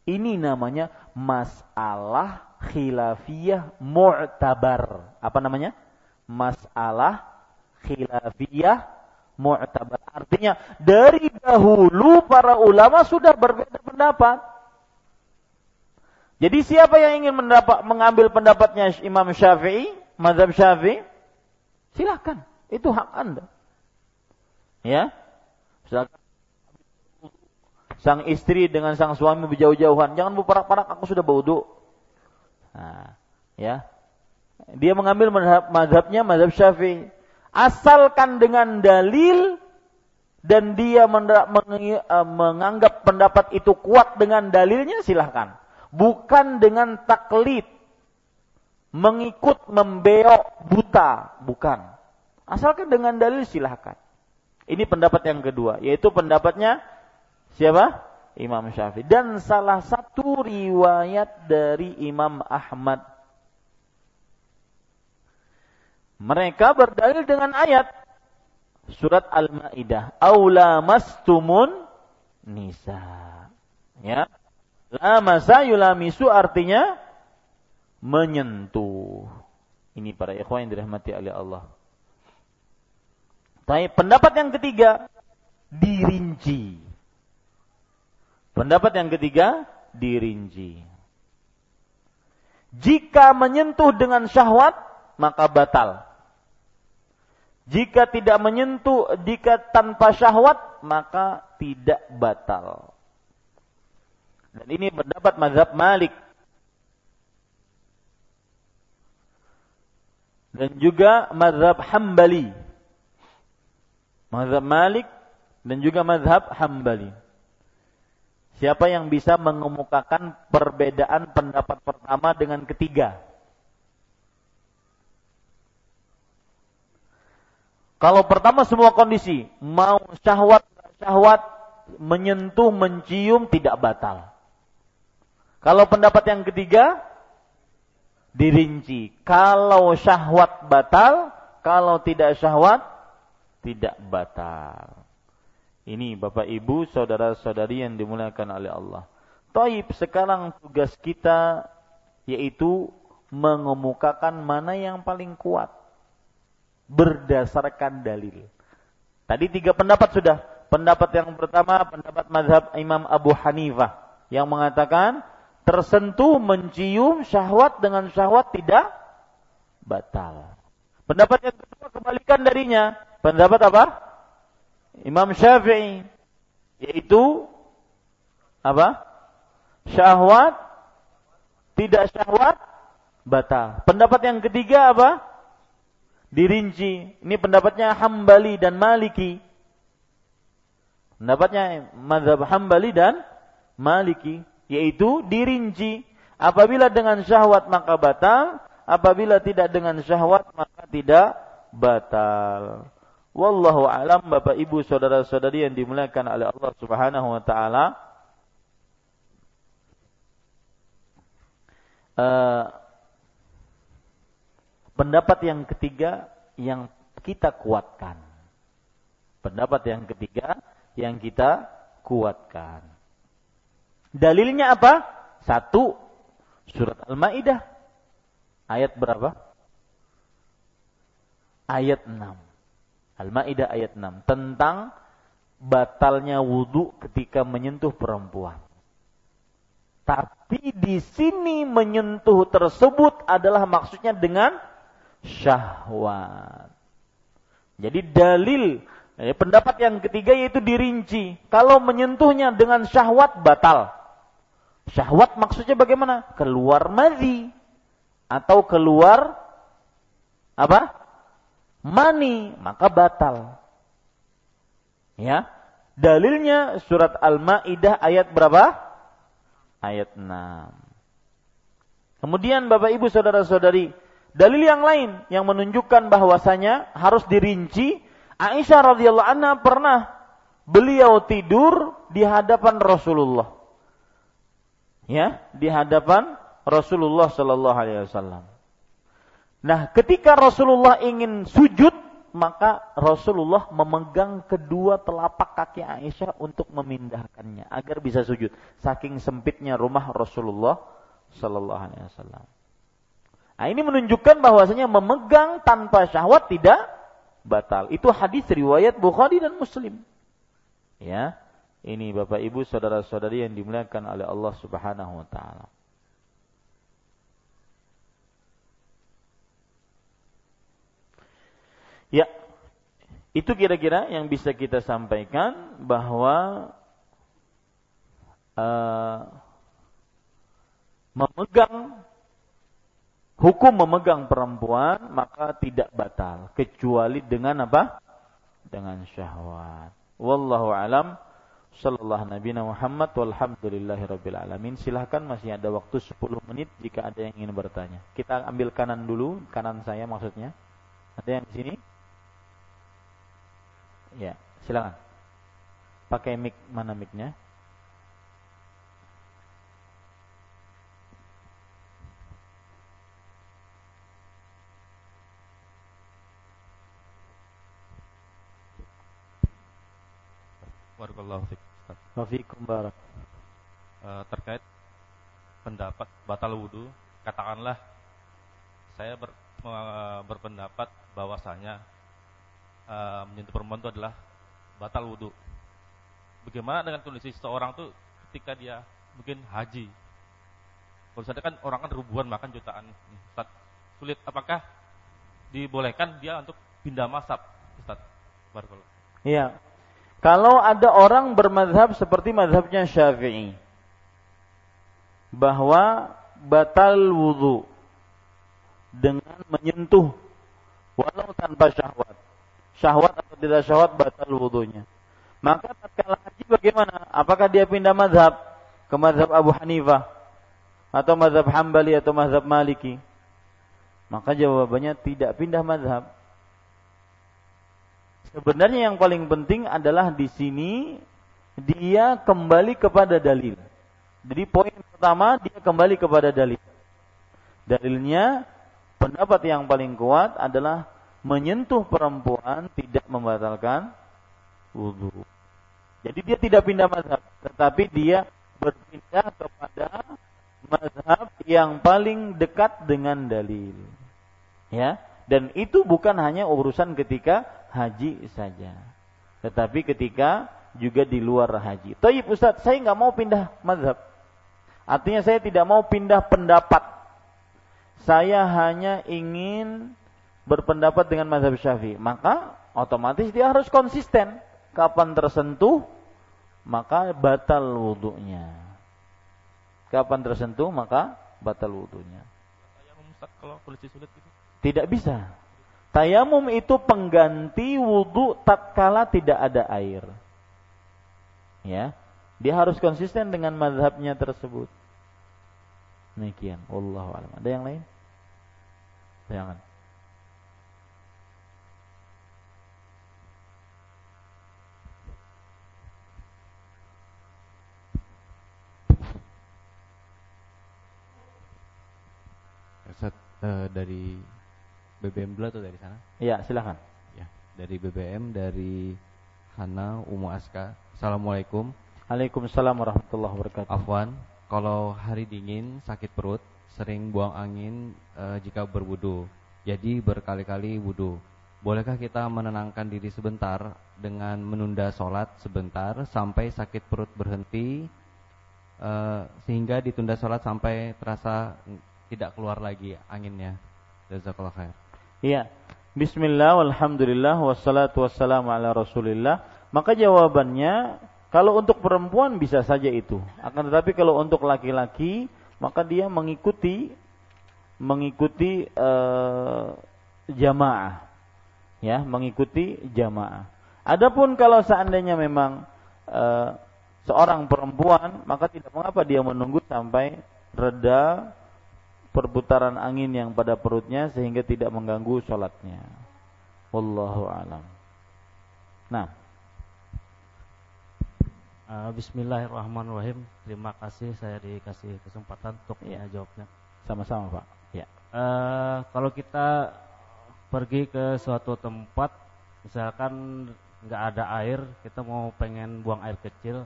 Ini namanya masalah khilafiyah mu'tabar. Apa namanya? Masalah khilafiyah mu'tabar. Artinya dari dahulu para ulama sudah berbeda pendapat. Jadi siapa yang ingin mendapat, mengambil pendapatnya Imam Syafi'i, mazhab Syafi'i, silakan. Itu hak Anda. Ya. Sang istri dengan sang suami berjauh-jauhan, jangan berparak-parak aku sudah berwudu. Nah, ya. Dia mengambil madhabnya madhab syafi'i. Asalkan dengan dalil dan dia eh, menganggap pendapat itu kuat dengan dalilnya silahkan. Bukan dengan taklid. Mengikut, membeok, buta. Bukan. Asalkan dengan dalil silahkan. Ini pendapat yang kedua. Yaitu pendapatnya siapa? Imam Syafi'i. Dan salah satu riwayat dari Imam Ahmad. Mereka berdalil dengan ayat surat Al-Maidah, "Aula mastumun nisa." Ya. La masa yulamisu artinya menyentuh. Ini para ikhwan yang dirahmati oleh Allah. Tapi pendapat yang ketiga dirinci. Pendapat yang ketiga dirinci. Jika menyentuh dengan syahwat maka batal. Jika tidak menyentuh, jika tanpa syahwat, maka tidak batal. Dan ini pendapat mazhab Malik. Dan juga mazhab Hambali. Mazhab Malik dan juga mazhab Hambali. Siapa yang bisa mengemukakan perbedaan pendapat pertama dengan ketiga? Kalau pertama semua kondisi, mau syahwat, syahwat, menyentuh, mencium, tidak batal. Kalau pendapat yang ketiga, dirinci. Kalau syahwat batal, kalau tidak syahwat, tidak batal. Ini Bapak Ibu, saudara-saudari yang dimuliakan oleh Allah. Taib, sekarang tugas kita yaitu mengemukakan mana yang paling kuat berdasarkan dalil. Tadi tiga pendapat sudah. Pendapat yang pertama, pendapat mazhab Imam Abu Hanifah yang mengatakan tersentuh mencium syahwat dengan syahwat tidak batal. Pendapat yang kedua kebalikan darinya. Pendapat apa? Imam Syafi'i yaitu apa? Syahwat tidak syahwat batal. Pendapat yang ketiga apa? Dirinci. Ini pendapatnya Hambali dan Maliki. Pendapatnya mazhab Hambali dan Maliki yaitu dirinci. Apabila dengan syahwat maka batal, apabila tidak dengan syahwat maka tidak batal. Wallahu alam Bapak Ibu saudara-saudari yang dimuliakan oleh Allah Subhanahu wa taala. Uh, Pendapat yang ketiga yang kita kuatkan. Pendapat yang ketiga yang kita kuatkan. Dalilnya apa? Satu, surat Al-Maidah. Ayat berapa? Ayat 6. Al-Maidah ayat 6 tentang batalnya wudhu ketika menyentuh perempuan. Tapi di sini menyentuh tersebut adalah maksudnya dengan syahwat. Jadi dalil eh, pendapat yang ketiga yaitu dirinci. Kalau menyentuhnya dengan syahwat batal. Syahwat maksudnya bagaimana? Keluar madhi atau keluar apa? Mani, maka batal. Ya. Dalilnya surat Al-Maidah ayat berapa? Ayat 6. Kemudian Bapak Ibu saudara-saudari, Dalil yang lain yang menunjukkan bahwasanya harus dirinci, Aisyah radhiyallahu anha pernah beliau tidur di hadapan Rasulullah. Ya, di hadapan Rasulullah sallallahu alaihi wasallam. Nah, ketika Rasulullah ingin sujud, maka Rasulullah memegang kedua telapak kaki Aisyah untuk memindahkannya agar bisa sujud. Saking sempitnya rumah Rasulullah sallallahu alaihi wasallam. Nah, ini menunjukkan bahwasanya memegang tanpa syahwat tidak batal. Itu hadis riwayat Bukhari dan Muslim. Ya. Ini Bapak Ibu saudara-saudari yang dimuliakan oleh Allah Subhanahu wa taala. Ya. Itu kira-kira yang bisa kita sampaikan bahwa uh, memegang hukum memegang perempuan maka tidak batal kecuali dengan apa? Dengan syahwat. Wallahu alam. Sallallahu Nabi Muhammad walhamdulillahi rabbil alamin. Silahkan masih ada waktu 10 menit jika ada yang ingin bertanya. Kita ambil kanan dulu, kanan saya maksudnya. Ada yang di sini? Ya, silakan. Pakai mic mana micnya? Fiik. Wafikum barak. Uh, terkait pendapat batal wudhu, katakanlah saya ber, uh, berpendapat bahwasanya uh, menyentuh perempuan itu adalah batal wudhu. Bagaimana dengan kondisi seseorang tuh ketika dia mungkin haji? Kalau misalnya kan orang kan ribuan makan jutaan, Ustaz. Sulit apakah dibolehkan dia untuk pindah masab, Ustaz? Barakallahu. Iya, kalau ada orang bermadhab seperti madhabnya Syafi'i bahwa batal wudhu dengan menyentuh walau tanpa syahwat. Syahwat atau tidak syahwat batal wudhunya. Maka tatkala haji bagaimana? Apakah dia pindah madhab ke madhab Abu Hanifah atau madhab Hambali atau madhab Maliki? Maka jawabannya tidak pindah madhab. Sebenarnya yang paling penting adalah di sini dia kembali kepada dalil. Jadi poin pertama dia kembali kepada dalil. Dalilnya pendapat yang paling kuat adalah menyentuh perempuan tidak membatalkan wudhu. Jadi dia tidak pindah mazhab, tetapi dia berpindah kepada mazhab yang paling dekat dengan dalil. Ya, dan itu bukan hanya urusan ketika haji saja. Tetapi ketika juga di luar haji. Tapi Ustaz, saya nggak mau pindah mazhab. Artinya saya tidak mau pindah pendapat. Saya hanya ingin berpendapat dengan mazhab syafi'i. Maka otomatis dia harus konsisten. Kapan tersentuh, maka batal wudhunya. Kapan tersentuh, maka batal wudhunya. Kalau kondisi sulit gitu. Tidak bisa. Tayamum itu pengganti wudhu tatkala tidak ada air. Ya, dia harus konsisten dengan mazhabnya tersebut. Demikian. Wallahu a'lam. Ada yang lain? Jangan. Uh, dari BBM dulu atau dari sana? Iya, silakan. Ya, dari BBM dari Hana Umu Aska. Assalamualaikum. Waalaikumsalam warahmatullahi wabarakatuh. Afwan, kalau hari dingin sakit perut, sering buang angin e, jika berwudu. Jadi berkali-kali wudu. Bolehkah kita menenangkan diri sebentar dengan menunda sholat sebentar sampai sakit perut berhenti e, sehingga ditunda sholat sampai terasa tidak keluar lagi anginnya. Jazakallah khair. Iya. Bismillah, walhamdulillah, wassalatu wassalamu ala rasulillah. Maka jawabannya, kalau untuk perempuan bisa saja itu. Akan tetapi kalau untuk laki-laki, maka dia mengikuti mengikuti uh, jamaah. Ya, mengikuti jamaah. Adapun kalau seandainya memang uh, seorang perempuan, maka tidak mengapa dia menunggu sampai reda perputaran angin yang pada perutnya sehingga tidak mengganggu sholatnya. Wallahu alam. Nah. Uh, Bismillahirrahmanirrahim. Terima kasih saya dikasih kesempatan untuk ya. jawabnya. Sama-sama Pak. Ya. Uh, kalau kita pergi ke suatu tempat, misalkan nggak ada air, kita mau pengen buang air kecil,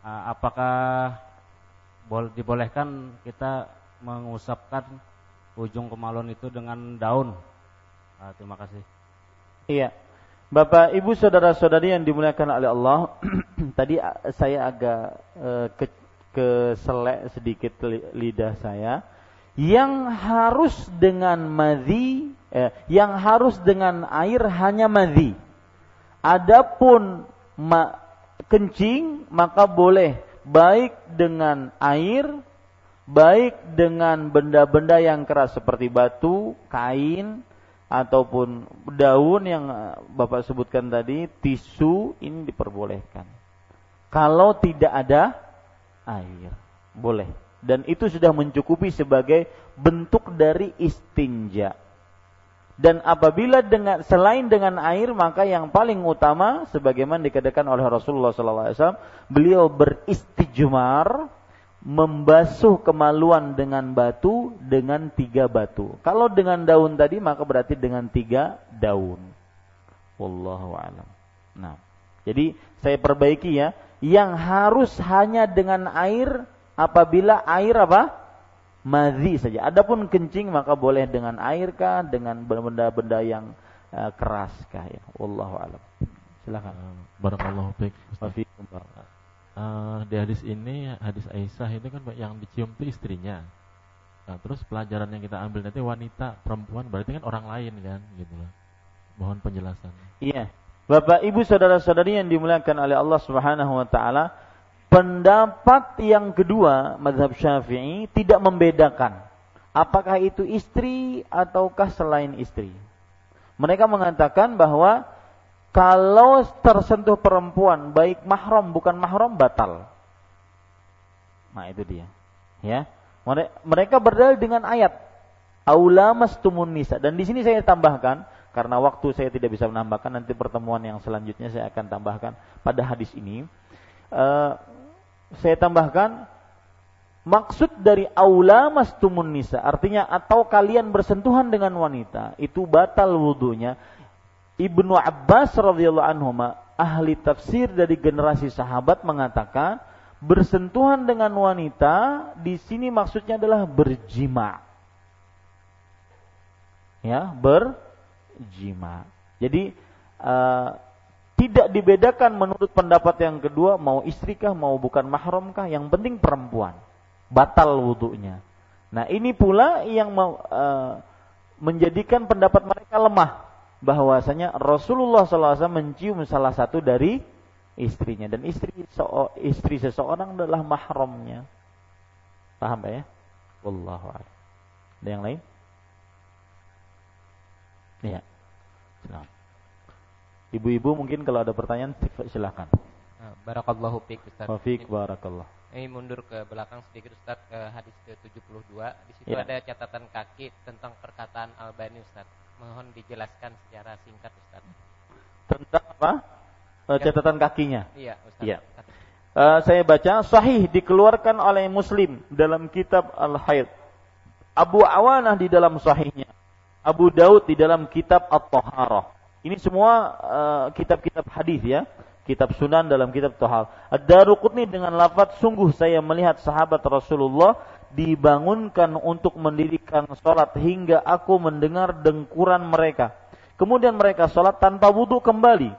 uh, apakah boleh dibolehkan kita mengusapkan ujung kemalon itu dengan daun. Nah, terima kasih. Iya. Bapak, Ibu, saudara-saudari yang dimuliakan oleh Allah, *clears throat* tadi saya agak uh, ke keselek sedikit lidah saya. Yang harus dengan madhi, eh, yang harus dengan air hanya madhi. Adapun ma kencing maka boleh baik dengan air baik dengan benda-benda yang keras seperti batu, kain, ataupun daun yang eh, Bapak sebutkan tadi, tisu ini diperbolehkan. Kalau tidak ada air, boleh. Dan itu sudah mencukupi sebagai bentuk dari istinja. Dan apabila dengan selain dengan air maka yang paling utama sebagaimana dikatakan oleh Rasulullah SAW, beliau beristijmar membasuh kemaluan dengan batu dengan tiga batu. Kalau dengan daun tadi maka berarti dengan tiga daun. Wallahu alam. Nah, jadi saya perbaiki ya, yang harus hanya dengan air apabila air apa? Madhi saja. Adapun kencing maka boleh dengan air kah, dengan benda-benda yang uh, keras kah ya. Wallahu alam. Silakan. Barakallahu fiik uh, di hadis ini hadis Aisyah itu kan yang dicium itu istrinya. Nah, terus pelajaran yang kita ambil nanti wanita perempuan berarti kan orang lain kan gitu loh. Mohon penjelasan. Iya. Bapak Ibu saudara-saudari yang dimuliakan oleh Allah Subhanahu wa taala pendapat yang kedua mazhab Syafi'i tidak membedakan apakah itu istri ataukah selain istri. Mereka mengatakan bahwa kalau tersentuh perempuan baik mahram bukan mahram batal. Nah, itu dia. Ya. Mereka berdalil dengan ayat aulamas tumun nisa dan di sini saya tambahkan karena waktu saya tidak bisa menambahkan nanti pertemuan yang selanjutnya saya akan tambahkan pada hadis ini. Uh, saya tambahkan maksud dari aulamas tumun nisa artinya atau kalian bersentuhan dengan wanita itu batal wudhunya Ibnu Abbas radhiyallahu anhu ahli tafsir dari generasi sahabat mengatakan bersentuhan dengan wanita di sini maksudnya adalah berjima. Ya, berjima. Jadi uh, tidak dibedakan menurut pendapat yang kedua mau istrikah mau bukan mahramkah yang penting perempuan batal wudhunya. Nah ini pula yang mau uh, menjadikan pendapat mereka lemah bahwasanya Rasulullah SAW mencium salah satu dari istrinya dan istri istri seseorang adalah mahramnya. Paham ya? Wallahu a'lam. Ada yang lain? Iya. Silakan. Ibu-ibu mungkin kalau ada pertanyaan silakan. Nah, barakallahu fiik Ustaz. Barakallah. Ini mundur ke belakang sedikit Ustaz ke hadis ke-72. Di situ ya. ada catatan kaki tentang perkataan Albani Ustaz mohon dijelaskan secara singkat Ustaz. Tentang apa? Uh, catatan kakinya. Iya, Ustaz. Iya. Uh, saya baca sahih dikeluarkan oleh Muslim dalam kitab Al-Haid. Abu Awanah di dalam sahihnya. Abu Daud di dalam kitab At-Taharah. Ini semua uh, kitab-kitab uh, hadis ya. Kitab Sunan dalam kitab Tahal. Ad-Daruqutni dengan lafaz sungguh saya melihat sahabat Rasulullah dibangunkan untuk mendirikan sholat hingga aku mendengar dengkuran mereka. Kemudian mereka sholat tanpa wudhu kembali.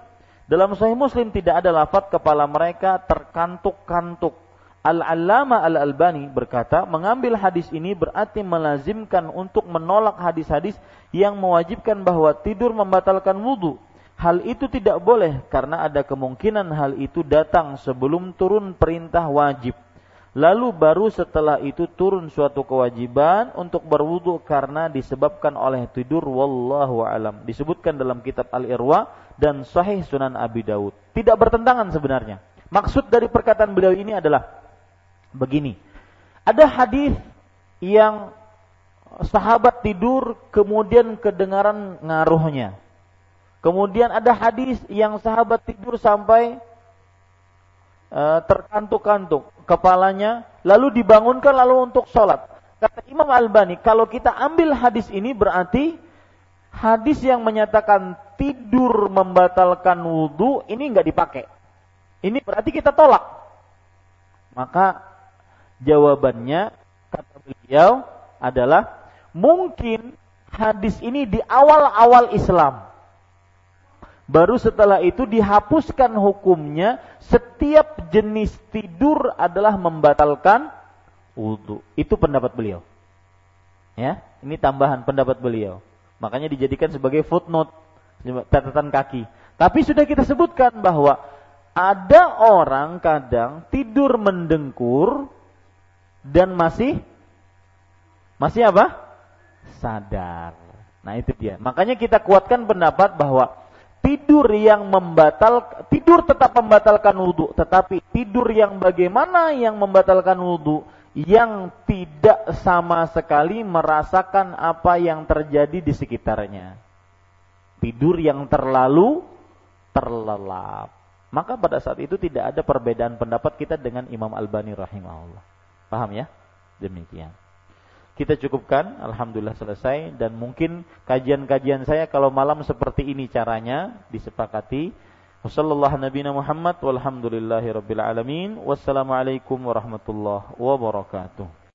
Dalam Sahih Muslim tidak ada lafat kepala mereka terkantuk-kantuk. Al-Allama Al-Albani berkata, mengambil hadis ini berarti melazimkan untuk menolak hadis-hadis yang mewajibkan bahwa tidur membatalkan wudhu. Hal itu tidak boleh karena ada kemungkinan hal itu datang sebelum turun perintah wajib. Lalu baru setelah itu turun suatu kewajiban untuk berwudu karena disebabkan oleh tidur wallahu alam. Disebutkan dalam kitab Al-Irwa dan Sahih Sunan Abi Daud. Tidak bertentangan sebenarnya. Maksud dari perkataan beliau ini adalah begini. Ada hadis yang sahabat tidur kemudian kedengaran ngaruhnya. Kemudian ada hadis yang sahabat tidur sampai uh, terkantuk-kantuk kepalanya, lalu dibangunkan lalu untuk sholat. Kata Imam Albani, kalau kita ambil hadis ini berarti hadis yang menyatakan tidur membatalkan wudhu ini nggak dipakai. Ini berarti kita tolak. Maka jawabannya kata beliau adalah mungkin hadis ini di awal-awal Islam. Baru setelah itu dihapuskan hukumnya setiap jenis tidur adalah membatalkan wudhu. Itu pendapat beliau. Ya, ini tambahan pendapat beliau. Makanya dijadikan sebagai footnote, catatan kaki. Tapi sudah kita sebutkan bahwa ada orang kadang tidur mendengkur dan masih Masih apa? Sadar. Nah, itu dia. Makanya kita kuatkan pendapat bahwa tidur yang membatal tidur tetap membatalkan wudhu, tetapi tidur yang bagaimana yang membatalkan wudhu yang tidak sama sekali merasakan apa yang terjadi di sekitarnya. Tidur yang terlalu terlelap. Maka pada saat itu tidak ada perbedaan pendapat kita dengan Imam Albani rahimahullah. Paham ya? Demikian. Kita cukupkan, alhamdulillah selesai dan mungkin kajian-kajian saya kalau malam seperti ini caranya disepakati. Wassalamualaikum warahmatullahi wabarakatuh. Wassalamualaikum warahmatullahi wabarakatuh.